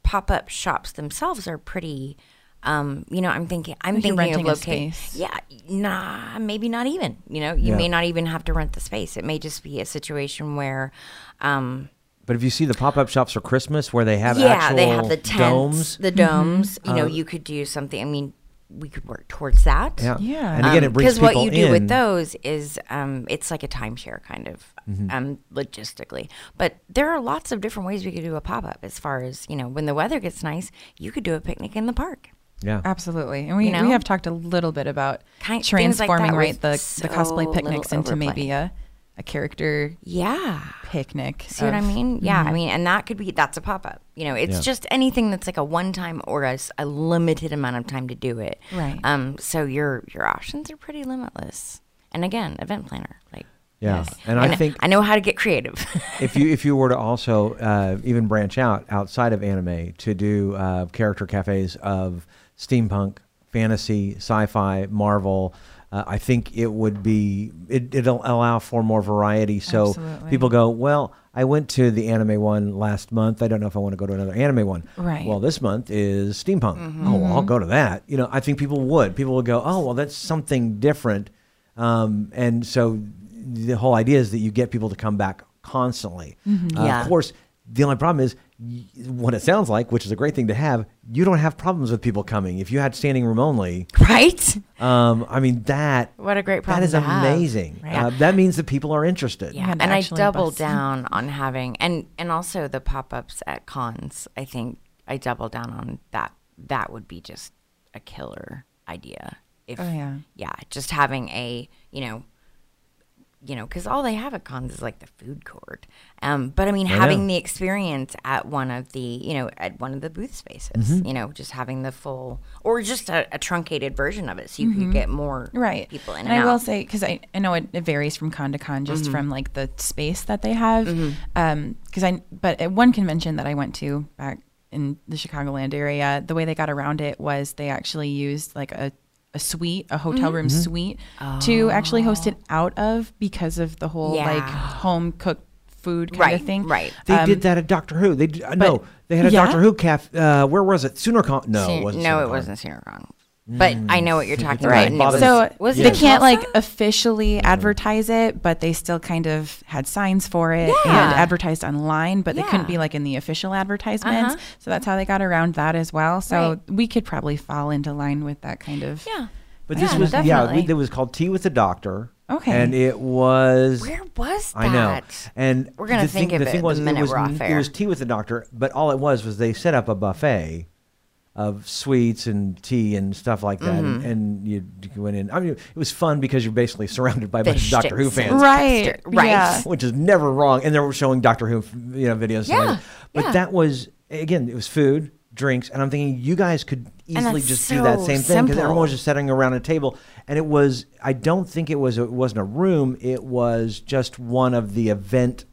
pop up shops themselves are pretty um, you know, I'm thinking, I'm you're thinking of location. Yeah, nah, maybe not even. You know, you Yeah. may not even have to rent the space. It may just be a situation where, um, But if you see the pop-up shops for Christmas where they have yeah, actual they have the tents, domes, the domes. You know, Uh, you could do something. I mean, we could work towards that. yeah, Yeah. and again, it brings because people what you do in. with those is um, it's like a timeshare kind of Mm-hmm. um, logistically. But there are lots of different ways we could do a pop up. As far as you know, when the weather gets nice, you could do a picnic in the park. yeah, Absolutely. And we, You know? we have talked a little bit about Kind- things like transforming right the, with the cosplay picnics little into maybe a, a character Yeah. picnic. See what I mean? Yeah, I mean, and that could be that's a pop up. You know, it's Yeah. just anything that's like a one time or a limited amount of time to do it. Right. Um. So your your options are pretty limitless. And again, event planner, like yeah. Yes. And I kn- think I know how to get creative. [laughs] if you if you were to also uh, even branch out outside of anime to do uh, character cafes of steampunk, fantasy, sci-fi, Marvel, uh, I think it would be it, it'll allow for more variety. So Absolutely. people go, well, I went to the anime one last month. I don't know if I want to go to another anime one. Right. Well, this month is steampunk. Oh, well, I'll go to that. You know, I think people would. People would go, oh, well, that's something different. Um, and so the whole idea is that you get people to come back constantly. Uh, Yeah. Of course, the only problem is what it sounds like, which is a great thing to have. You don't have problems with people coming. If you had standing room only, right? um, I mean that What a great that problem is to have. amazing. Right. Uh, that means that people are interested. Yeah, And and I actually double bust- down on having and and also the pop ups at cons. I think I double down on that. That would be just a killer idea. If Oh, yeah. yeah, just having a you know, you know, because all they have at cons is like the food court. Um, but I mean, I having know. the experience at one of the you know at one of the booth spaces, Mm-hmm. you know, just having the full or just a, a truncated version of it, so you could get more Mm-hmm. right people in and, and, i will say because I, I know it, it varies from con to con Mm-hmm. just from like the space that they have um because i but at one convention that i went to back in the chicagoland area the way they got around it was they actually used like a a suite, a hotel room Mm-hmm. suite, to actually host it out of because of the whole Yeah. like home cooked food kind Right, of thing. right. They Um, did that at Doctor Who. They did, uh, no, they had a yeah? Doctor Who cafe. Uh, where was it? Soonercon? No, Sen- it wasn't. no, it wasn't Sinnercon. But I know what you're talking about. Right. and it was- So was they it in can't like officially advertise it, but they still kind of had signs for it and advertised online, but they couldn't be like in the official advertisements. Uh-huh. So that's how they got around that as well. So Right. we could probably fall into line with that kind of. Yeah. But this Yeah, was yeah, definitely. we, it was called Tea with the Doctor. Okay. and it was Where was that? I know. And We're gonna the think thing, of the it thing the was, minute it was, we're off it air. was tea with the doctor, but all it was was they set up a buffet of sweets and tea and stuff like that, and, Mm-hmm. and you, you went in. I mean, it was fun because you're basically surrounded by a bunch of Doctor Who fans, Right. Right. Yeah. which is never wrong. And they were showing Doctor Who, you know, videos. and Yeah, everything. but yeah. that was again, it was food, drinks, and I'm thinking you guys could easily that's just do that same thing because everyone was just sitting around a table, and it was. I don't think it was. It wasn't a room. It was just one of the event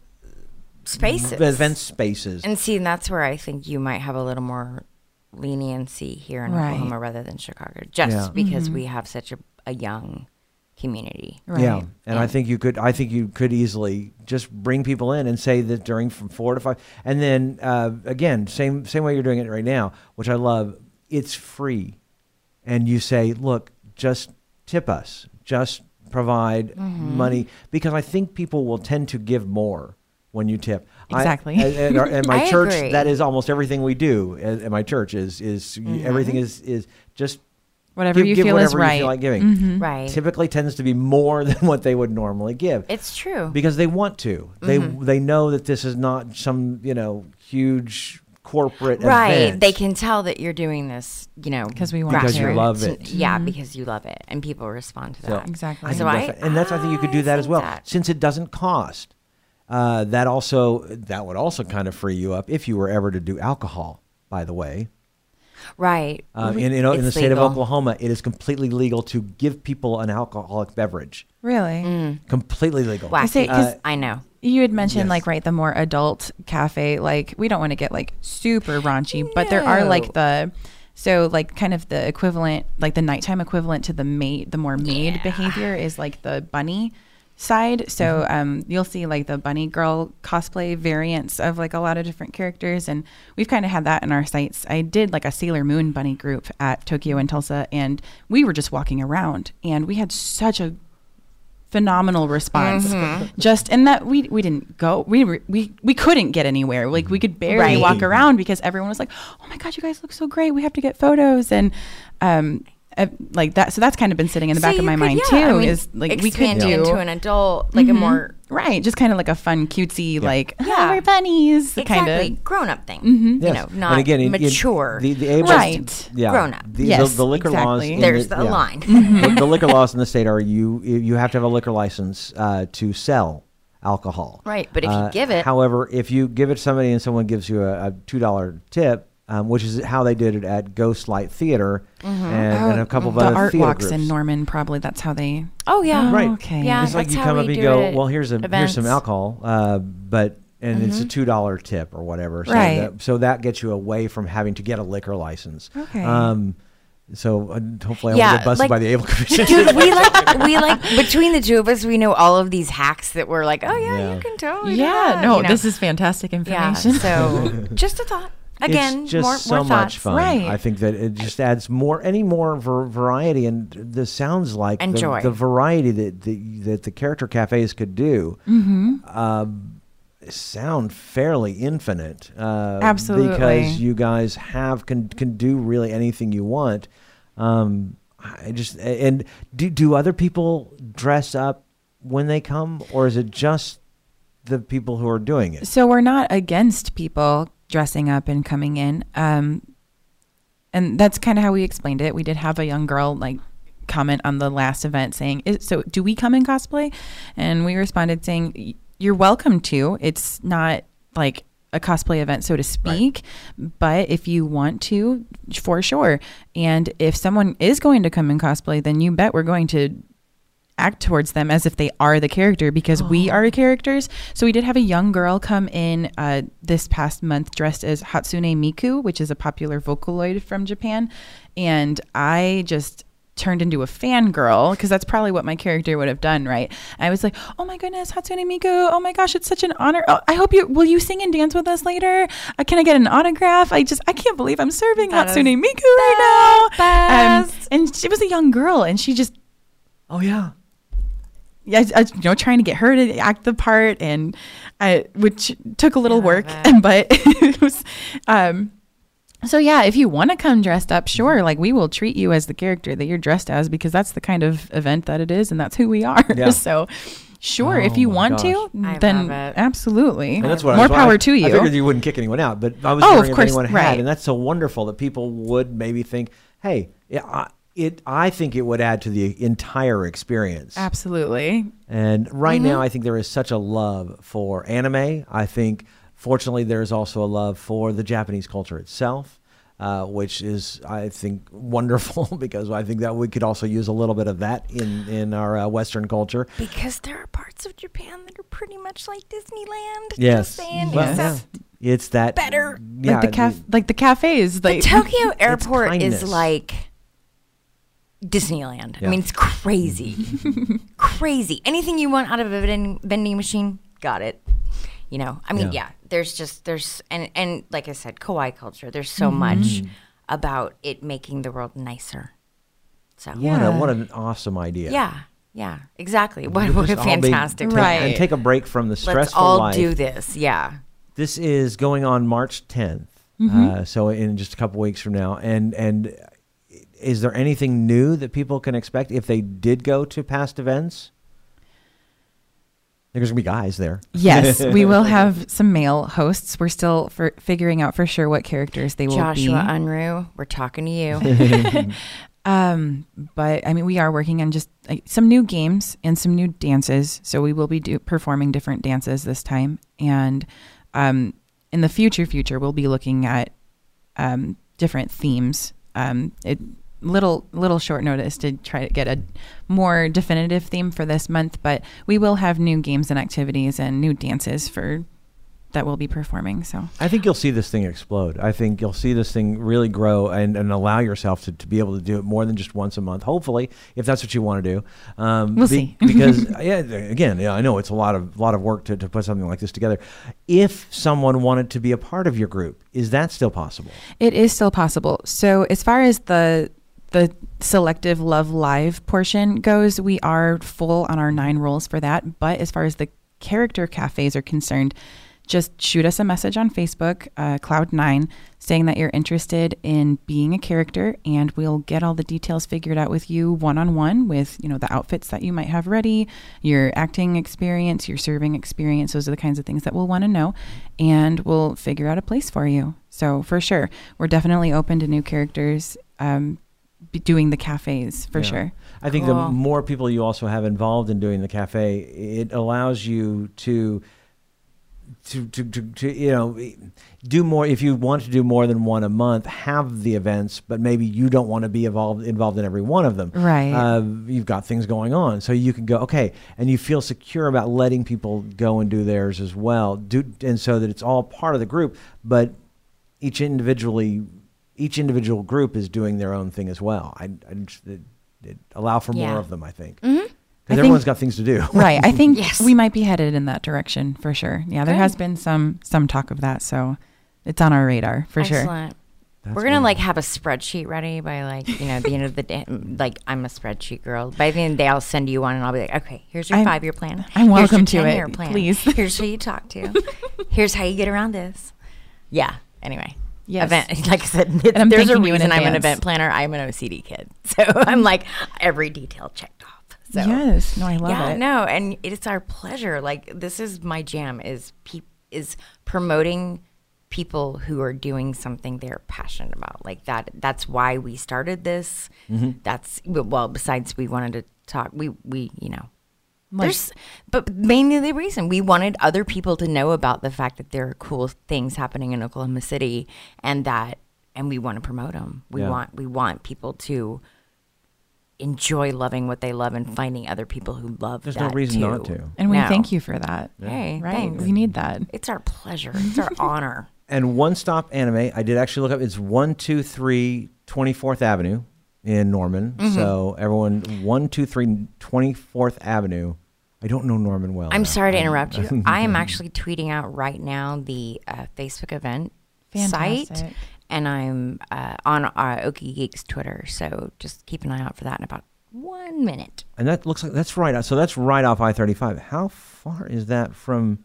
Spaces. event spaces. And see, and that's where I think you might have a little more leniency here in Right. Oklahoma rather than Chicago, just Yeah. because we have such a, a young community. Right. Yeah, and I think you could. I think you could easily just bring people in and say that during from four to five, and then uh, again, same same way you're doing it right now, which I love. It's free, and you say, look, just tip us, just provide Mm-hmm. money, because I think people will tend to give more when you tip. I- Exactly. at, at our- at my [laughs] I church, agree. that is almost everything we do. At, at my church is is Mm-hmm. everything is is just Whatever give, you give feel whatever is you right. feel like giving. Mhm. Right. Typically tends to be more [laughs] than what they would normally give It's true. because they want to. They Mm-hmm. they know that this is not some you know huge corporate right. event. They can tell that you're doing this, you know, 'Cause we want Because you to. love grassroots. it. Yeah, because you love it, and people respond to So, that. Exactly. I think So that's I- and that's I think you could do I that as well that- since it doesn't cost. Uh, that also that would also kind of free you up if you were ever to do alcohol. By the way, Right. uh, in in, in the state legal. of Oklahoma, it is completely legal to give people an alcoholic beverage. Really? Completely legal. Wacky. say, 'cause- Uh, I know. You had mentioned Yes. like right the more adult cafe like we don't want to get like super raunchy but there are like the so like kind of the equivalent like the nighttime equivalent to the maid the more maid behavior is like the bunny side so Mm-hmm. um you'll see like the bunny girl cosplay variants of like a lot of different characters and we've kind of had that in our sites i did like a sailor moon bunny group at Tokyo in Tulsa and we were just walking around and we had such a phenomenal response Mm-hmm. just and that we we didn't go we were, we we couldn't get anywhere like we could barely Right. walk around because everyone was like oh my god you guys look so great we have to get photos and um uh, like that so that's kind of been sitting in the So back of my could- mind yeah, too I mean, is like we could expand it do into an adult, like a more right just kind of like a fun cutesy like Yeah. yeah we're bunnies exactly kind of grown up thing. Mhm. You Yes. know, And not again, it- it- mature. the, the able Right. yeah, Grown up. The, Yes, the, the liquor laws. exactly. in There's the yeah. line. the, the liquor laws in the state are you you have to have a liquor license uh, to sell alcohol. Right, but if you Uh, give it- however, if you give it to somebody and someone gives you a, a two dollar tip, um, which is how they did it at Ghost Light Theater and, and a couple of Oh, the other art theater walks groups. in Norman probably that's how they oh yeah. Right. okay Yeah. it's like you come up and do go, well, here's a here's some alcohol, uh, but and it's a two dollar tip or whatever. So Right. That, so that gets you away from having to get a liquor license. Okay. Um, so uh, hopefully I Yeah, won't get busted like- by the ABLE Commission. Dude, we like we [laughs] like between the two of us, we know all of these hacks that we're like, oh yeah, Yeah. you can totally. do yeah that, no you know? this is fantastic information. yeah. information So [laughs] just a thought. Again, it's just more, so more much fun. Right. I think that it just adds more, any more ver- variety, and this sounds like the, the variety that the, that the character cafes could do. Mm-hmm. Um, sound fairly infinite. Uh, Absolutely. because you guys have can can do really anything you want. Um, I just and do do other people dress up when they come, or is it just the people who are doing it? So we're not against people dressing up and coming in. Um, and that's kind of how we explained it. We did have a young girl like comment on the last event saying, "Is- "So do we come in cosplay?" And we responded saying, "You're welcome to. It's not like." A cosplay event, so to speak, but if you want to, for sure. And if someone is going to come in cosplay, then you bet we're going to act towards them as if they are the character because we are characters. So we did have a young girl come in uh, this past month dressed as Hatsune Miku, which is a popular Vocaloid from Japan, and I just turned into a fangirl because that's probably what my character would have done, right? I was like, "Oh my goodness, Hatsune Miku! Oh my gosh, it's such an honor! Oh, I hope you will you sing and dance with us later? Uh, can I get an autograph? I just I can't believe I'm serving That Hatsune Miku right now." Um, and she was a young girl, and she just Oh yeah. Yeah, I, I- you know, trying to get her to act the part, and I, which took a little Yeah, work, bet. [laughs] but it was. Um, so yeah, if you want to come dressed up, sure. Like we will treat you as the character that you're dressed as because that's the kind of event that it is, and that's who we are. Yeah. [laughs] so, sure, if Oh you want gosh. to, I then absolutely. And that's what more was- power I, to you. I figured you wouldn't kick anyone out, but I was Oh, of wondering if course, anyone had, right. and that's so wonderful that people would maybe think, "Hey, yeah, I, it." I think it would add to the entire experience. absolutely. And right Mm-hmm. now, I think there is such a love for anime. I think, fortunately, there is also a love for the Japanese culture itself. Uh, which is, I think, [laughs] wonderful [laughs] because I think that we could also use a little bit of that in in our uh, Western culture. Because there are parts of Japan that are pretty much like Disneyland. Yes, saying, Well, except yeah. it's that better. Yeah, like the caf- like the cafes, the Tokyo [laughs] airport is like Disneyland. Yeah. I mean, it's crazy, [laughs] crazy. Anything you want out of a vending, vending machine, got it. You know, I mean, Yeah. yeah. There's just there's and and like I said, kawaii culture. There's so Mm-hmm. much about it making the world nicer. So what, a, Yeah. what an awesome idea. yeah, yeah, exactly. What, what a just all be- fantastic take- Right. And take a break from the stressful Let's stressful all life. do this. Yeah. This is going on March 10th. Uh, so in just a couple weeks from now, and and is there anything new that people can expect if they did go to past events? There's gonna be guys there. Yes, [laughs] we will have some male hosts. We're still for figuring out for sure what characters they will Joshua be. Unruh, we're talking to you. [laughs] [laughs] Um, but I mean, we are working on just like, some new games and some new dances. So we will be do, performing different dances this time, and um, in the future, future we'll be looking at um, different themes. Um, it little little short notice to try to get a more definitive theme for this month, but we will have new games and activities and new dances for that we'll be performing. So I think you'll see this thing explode. I think you'll see this thing really grow and, and allow yourself to, to be able to do it more than just once a month. Hopefully, if that's what you want to do. Um, We'll see. [laughs] because yeah, again, yeah, I know it's a lot of lot of work to, to put something like this together. If someone wanted to be a part of your group, is that still possible? It is still possible. So as far as the the selective Love Live portion goes, we are full on our nine roles for that. But as far as the character cafes are concerned, just shoot us a message on Facebook, uh, Cloud9, saying that you're interested in being a character, and we'll get all the details figured out with you one on one with you know the outfits that you might have ready, your acting experience, your serving experience. Those are the kinds of things that we'll want to know, and we'll figure out a place for you. So for sure, we're definitely open to new characters. Um, doing the cafes for Yeah. sure. I think the more people you also have involved in doing the cafe, it allows you to. To, to, to, to you know do more if you want to do more than one a month have the events but maybe you don't want to be involved involved in every one of them Right. uh, you've got things going on so you can go okay and you feel secure about letting people go and do theirs as well do and so that it's all part of the group but each individually each individual group is doing their own thing as well i, I it, it allow for more of them i think mm-hmm. I because think- everyone's got things to do [laughs] right. I [laughs] think Yes. we might be headed in that direction for sure. Yeah, there Good. has been some some talk of that, so it's on our radar for sure. Excellent. That's We're gonna like have a spreadsheet ready by like you know the end of the day. Like I'm a spreadsheet girl. By the end of the day, I'll send you one, and I'll be like, okay, here's your I'm- five year plan. I'm Here's your welcome to it, 10-year plan. please. Here's who you talk to. [laughs] here's how you get around this. Yeah. Anyway. Yes. Event, [laughs] like I said, it's, I'm there's a thanking in reason I'm an event planner. I'm an OCD kid, [laughs] so I'm like every detail checked off. So Yes, no, I love yeah, it. no, and it's our pleasure. Like this is my jam is pe- is promoting people who are doing something they're passionate about. Like that. That's why we started this. Mm-hmm. That's well. Besides, we wanted to talk. We we you know. Like- There's, but mainly the reason we wanted other people to know about the fact that there are cool things happening in Oklahoma City, and that, and we want to promote them. We Yeah. want we want people to enjoy loving what they love and finding other people who love it. There's no reason too. not to. And we No. thank you for that. Hey, Right. thanks. We need that. It's our pleasure. It's our [laughs] honor. and one stop anime i did actually look up it's 123 24th avenue in norman Mm-hmm. so everyone 123 24th avenue i don't know norman well I'm enough. sorry to interrupt you. [laughs] I am actually tweeting out right now the uh, Facebook event site, and I'm uh, on our Okie Geeks Twitter. So just keep an eye out for that in about one minute. and that looks like that's right so that's right off i-35 how far is that from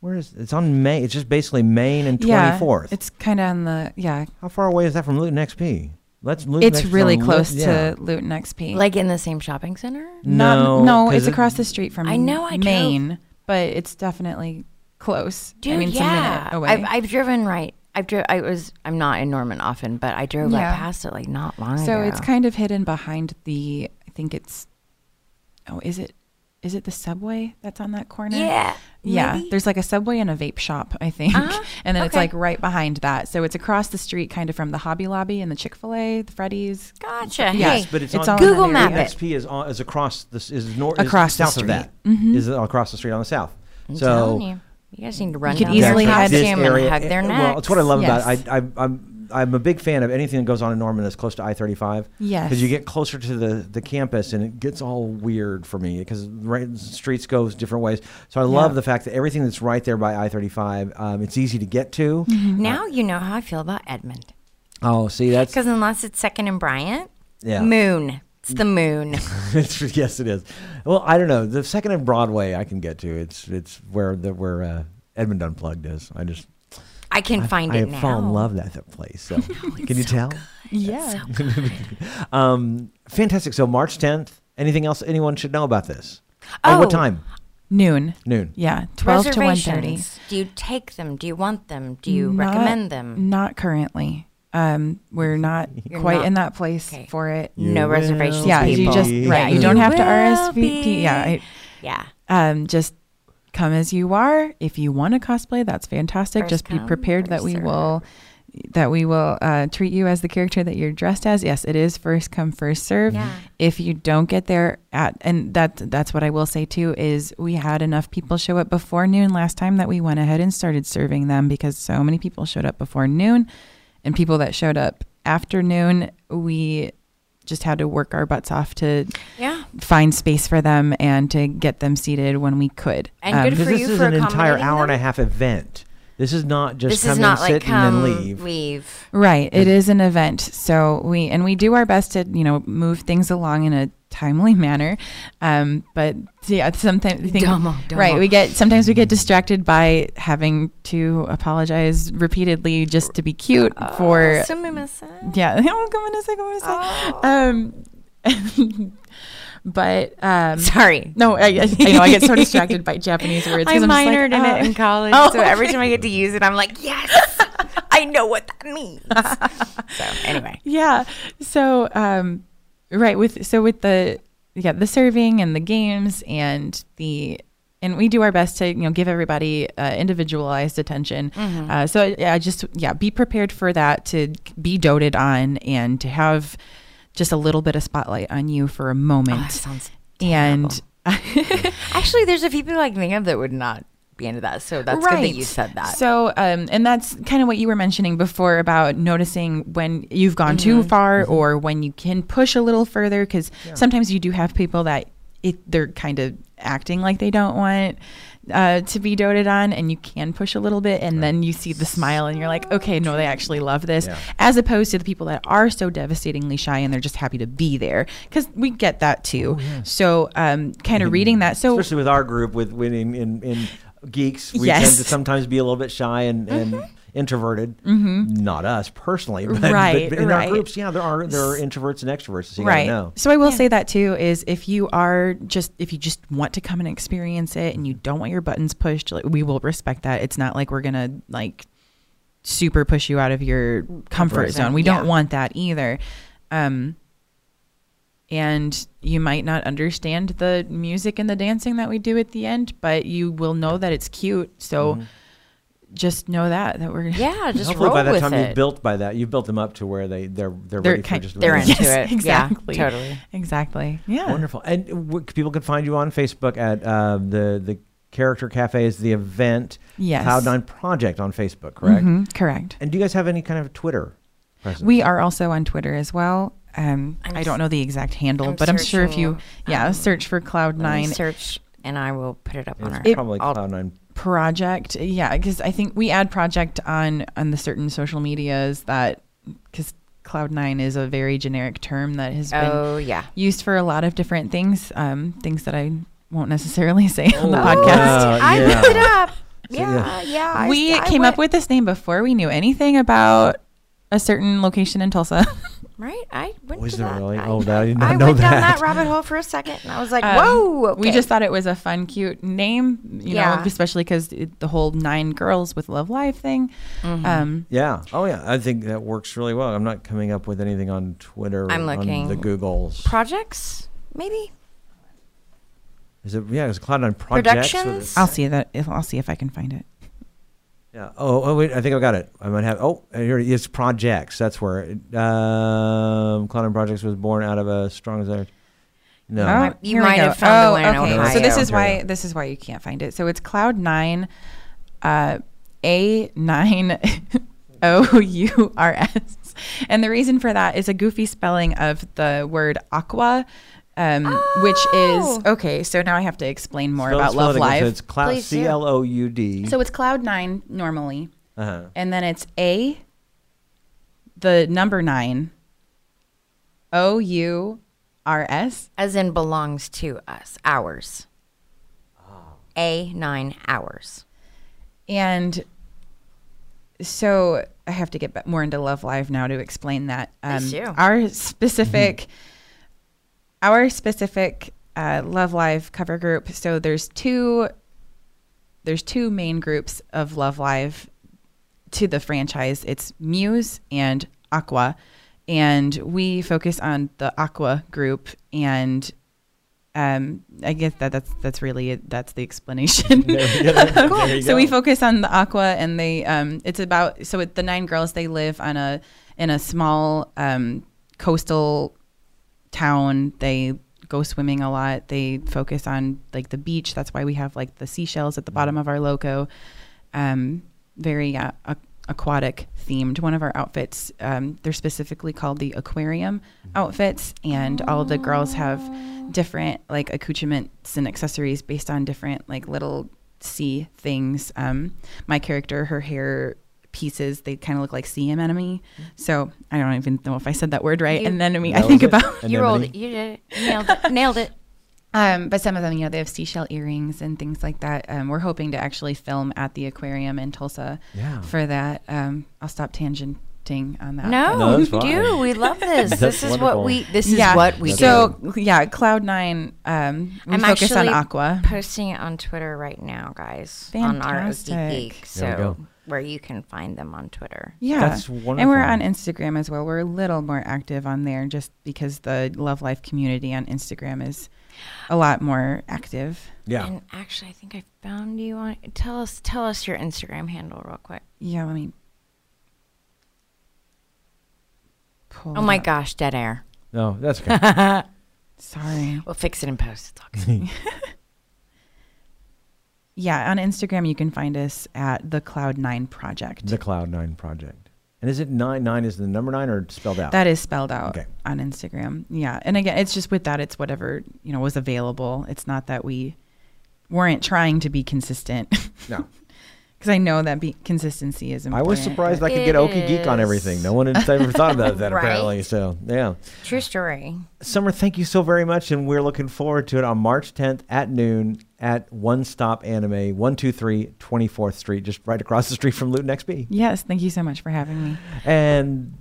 where is it's on main it's just basically main and 24th Yeah, it's kind of on the yeah. how far away is that from Loot and XP let's Luton It's XP really on close Luton- yeah. to Loot and XP. Like in the same shopping center? Not- no no, 'cause it's it- across the street from I know, I drove- Main, but it's definitely close. Dude, I mean, it's a yeah. minute away. I've, I've driven right. I've dri- I was. I'm not in Norman often, but I drove Yeah. right past it like not long ago. so it's kind of hidden behind the. I think it's. Oh, is it? Is it the subway that's on that corner? yeah. Yeah, maybe? there's like a subway and a vape shop, I think. Uh-huh. [laughs] And then it's like right behind that. So it's across the street kind of from the Hobby Lobby and the Chick-fil-A, the Freddy's. Gotcha. Yes, hey, but it's, it's on all in Google that Map it. XP is on, is across this is north Across is the south of that street. is across the street on the south. I'm so telling you, you guys need to run You could down easily their hide this costume area- and hug their necks. Well, it's what I love Yes. about it. I, I, I'm I'm a big fan of anything that goes on in Norman that's close to I-35. Yes. Because you get closer to the, the campus and it gets all weird for me because right, streets go different ways. So I love Yeah. the fact that everything that's right there by I-35, um, it's easy to get to. Mm-hmm. Now you know how I feel about Edmond. Oh, see, that's Because unless it's Second and Bryant, yeah. Moon. It's the moon. [laughs] It's- yes, it is. Well, I don't know. The second and Broadway, I can get to. It's it's where the where uh, Edmond Unplugged is. I just I can find I it have now. fallen in love with that place. So [laughs] can you tell? Yeah. [laughs] Um, fantastic. So March 10th. Anything else anyone should know about this? Oh, what time? Noon. Noon. Yeah. 12 to 1.30. Reservations. Do you take them? Do you want them? Do you Not- recommend them? Not currently. Um, we're [laughs] not You're quite not- in that place okay. for it. You no reservations. Yeah, be. you just right. You you don't have to RSVP. be. Yeah, I, Yeah. um, just come as you are. If you want to cosplay, that's fantastic. First just be prepared that we serve. will that we will uh, treat you as the character that you're dressed as. Yes, it is first come first serve. Yeah. If you don't get there at and that that's what I will say too is we had enough people show up before noon last time that we went ahead and started serving them because so many people showed up before noon and people that showed up after noon we just had to work our butts off to Yeah. find space for them and to get them seated when we could. And Um, good Because for this you is for an entire accommodating hour and a half event. This is not just This come is and not sit like come and then leave. leave. Right. It is an event. So we and we do our best to, you know, move things along in a timely [laughs] manner. Um, but yeah, sometimes we think, Domo, domo. right. We get sometimes we get distracted by having to apologize repeatedly just to be cute for Sumimasen. yeah. [laughs] Oh, come on a second, come on a second. Um, [laughs] but um, Sorry. no, I, I [laughs] I know I get so distracted by Japanese words. I I'm just like, minored in oh. it in college, Oh, so every time I get to use it, I'm like, yes, [laughs] I know what that means. so anyway, yeah so um right with so with the yeah the serving and the games and the and we do our best to you know give everybody uh, individualized attention uh, so yeah just yeah be prepared for that to be doted on and to have just a little bit of spotlight on you for a oh, moment that sounds and [laughs] actually, there's a few people I can think of that would not be into that. So that's good that you said that. So, um, and that's kind of what you were mentioning before about noticing when you've gone too Mm-hmm. far or when you can push a little further. Because sometimes you do have people that it, they're kind of acting like they don't want uh, to be doted on, and you can push a little bit, and then you see the smile, and you're like, okay, no, they actually love this, Yeah. as opposed to the people that are so devastatingly shy and they're just happy to be there. Because we get that too. So, um, kind of reading that. So, Especially with our group, with when in, in, in geeks, we Yes. tend to sometimes be a little bit shy and, and introverted. Not us personally, [laughs] but, but- Right, but in right. our groups, yeah, there are there are introverts and extroverts. So you right. gotta know. So I will say that too is if you are just if you just want to come and experience it and you don't want your buttons pushed, like, we will respect that. It's not like we're gonna like super push you out of your comfort zone. We don't want that either. Um and you might not understand the music and the dancing that we do at the end, but you will know that it's cute. So Mm-hmm. Just know that that we're yeah, [laughs] just Hopefully, roll by that with time it. you've built by that you've built them up to where they they're they're, They're ready for kind- just they're into Yes, it. [laughs] exactly. Yeah, totally. exactly. Yeah. Wonderful. And w- people can find you on Facebook at uh, the the Character Cafe is the event. Yes. Cloud Nine Project on Facebook, correct? Mhm, correct. And do you guys have any kind of Twitter presence? We are also on Twitter as well. Um, I'm I don't know the exact handle, I'm but I'm sure if you, yeah, um, search for Cloud Nine search, and I will put it up on our. It's probably Cloud Nine. Project, yeah, because I think we add Project on on the certain social medias that because Cloud Nine is a very generic term that has been Oh yeah. used for a lot of different things, um, things that I won't necessarily [laughs] say on the Oh, podcast. wow. I yeah. looked it up. [laughs] So, Yeah, yeah. I- we I came went- up with this name before we knew anything about a certain location in Tulsa. [laughs] right. I went Was to there that. really? I, Oh, that- I did not I know went down that. that rabbit hole for a second, and I was like, Um, "Whoa!" Okay. We just thought it was a fun, cute name, you know, especially because the whole nine girls with Love Live thing. Mm-hmm. Um, Yeah. Oh, yeah. I think that works really well. I'm not coming up with anything on Twitter. I'm on looking. the Googles. projects, maybe Is it? Yeah, it's a Cloud Nine Projects. productions. I'll see that. If, I'll see if I can find it. Yeah. Oh, oh, wait. I think I've got it. I might have. Oh, here it is. Projects. That's where. It, um, Cloud Nine Projects was born out of a strong desire. No. might- you here we might go. have found oh, the one in okay. So this is why this is why you can't find it. So it's Cloud Nine, uh, A nine O U R S, and the reason for that is a goofy spelling of the word aqua. Um, Which Oh. is okay. So now I have to explain more Spell- about Love it. Live. So it's Cloud C L O U D. So it's Cloud Nine normally, uh-huh. and then it's A, the number nine, O U R S. as in belongs to us, ours. Oh. A nine hours. and so I have to get ba- more into Love Live now to explain that. Um, Please do. Our specific, our specific uh, Love Live cover group. So there's two, there's two main groups of Love Live to the franchise. It's Muse and Aqua, and we focus on the Aqua group and. Um, I guess that that's that's really it. that's the explanation. [laughs] So we focus on the aqua and they um it's about so it, the nine girls they live on a in a small um coastal town they go swimming a lot they focus on like the beach that's why we have like the seashells at the bottom of our loco. um very uh, a- aquatic themed one of our outfits um they're specifically called the aquarium outfits and all the girls have different like accoutrements and accessories based on different like little sea things. Um, my character, her hair pieces, they kind of look like sea anemone. So I don't even know if I said that word right. You- and then I mean, I think it. about. You rolled it. You did it. You nailed it. Nailed it. Um, but some of them, you know, they have seashell earrings and things like that. Um, we're hoping to actually film at the aquarium in Tulsa Yeah. for that. Um, I'll stop tangenting on that. No, No, do. We love [laughs] this. This is wonderful. what we. This is yeah. what we do. so yeah, Cloud Nine. Um, we I'm focus on actually Aqua. posting it on Twitter right now, guys. On our OG Fantastic. There we go. so where you can find them on Twitter. Yeah. That's wonderful. And we're on Instagram as well. We're a little more active on there just because the Love Live community on Instagram is a lot more active. Yeah. And actually, I think I found you on. Tell us. Tell us your Instagram handle real quick. Yeah, let me pull Oh my up. gosh, dead air. No, that's okay. [laughs] Sorry. We'll fix it in post. It's all good. [laughs] Yeah, on Instagram you can find us at the Cloud Nine Project. the Cloud Nine Project. And is it nine? Nine is the number nine or spelled out? That is spelled out Okay. on Instagram. Yeah. And again, it's just with that, it's whatever, you know, was available. It's not that we weren't trying to be consistent. no. [laughs] Because I know that be- consistency is important. I was surprised I could It get Okie Geek on everything. No one had ever [laughs] thought about that Right. apparently. So yeah. True story. Summer, thank you so very much, and we're looking forward to it on March 10th at noon at One Stop Anime, 123 24th Street, just right across the street from Loot and XP. Yes. Thank you so much for having me. And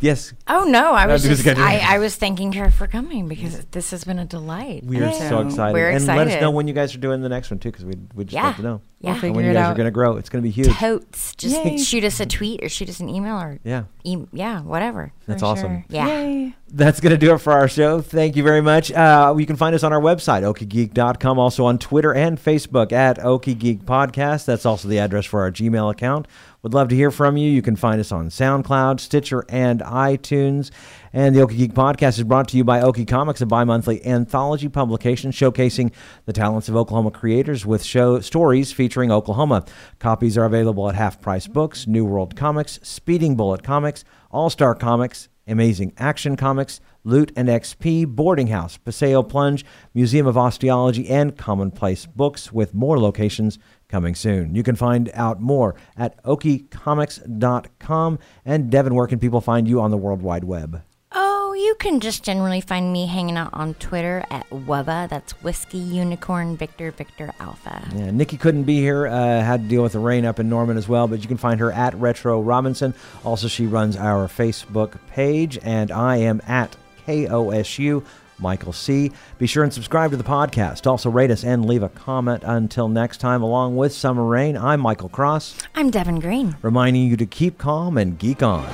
yes, Oh no, I was just, again. I, I was thanking her for coming because this has been a delight. we are And so excited. We're and excited. let us know when you guys are doing the next one too, because we'd, we'd just Yeah. like to know. Yeah. We'll And when you it guys are going to grow, it's going to be huge. Totes. Just Yay. shoot us a tweet or shoot us an email or Yeah. e- yeah, whatever. That's For awesome. sure. Yeah. Yay. That's going to do it for our show. Thank you very much. Uh, you can find us on our website, okiegeek.com, also on Twitter and Facebook at Okie Geek Podcast. That's also the address for our Gmail account. Would love to hear from you. You can find us on SoundCloud, Stitcher, and iTunes. And the Okie Geek Podcast is brought to you by Okie Comics, a bi monthly anthology publication showcasing the talents of Oklahoma creators with show stories featuring Oklahoma. Copies are available at Half Price Books, New World Comics, Speeding Bullet Comics, All Star Comics, Amazing Action Comics, Loot and XP, Boarding House, Paseo Plunge, Museum of Osteology, and Commonplace Books, with more locations coming soon. You can find out more at okiecomics.com. And Devin, where can people find you on the World Wide Web? Oh, you can just generally find me hanging out on Twitter at Wubba. That's Whiskey Unicorn Victor Victor Alpha. Yeah, Nikki couldn't be here, uh, had to deal with the rain up in Norman as well, but you can find her at Retro Robinson. Also, she runs our Facebook page, and I am at KOSU. Michael C. Be sure and subscribe to the podcast. Also, rate us and leave a comment. Until next time, along with Summer Rain, I'm Michael Cross, I'm Devin Green. reminding you to keep calm and geek on.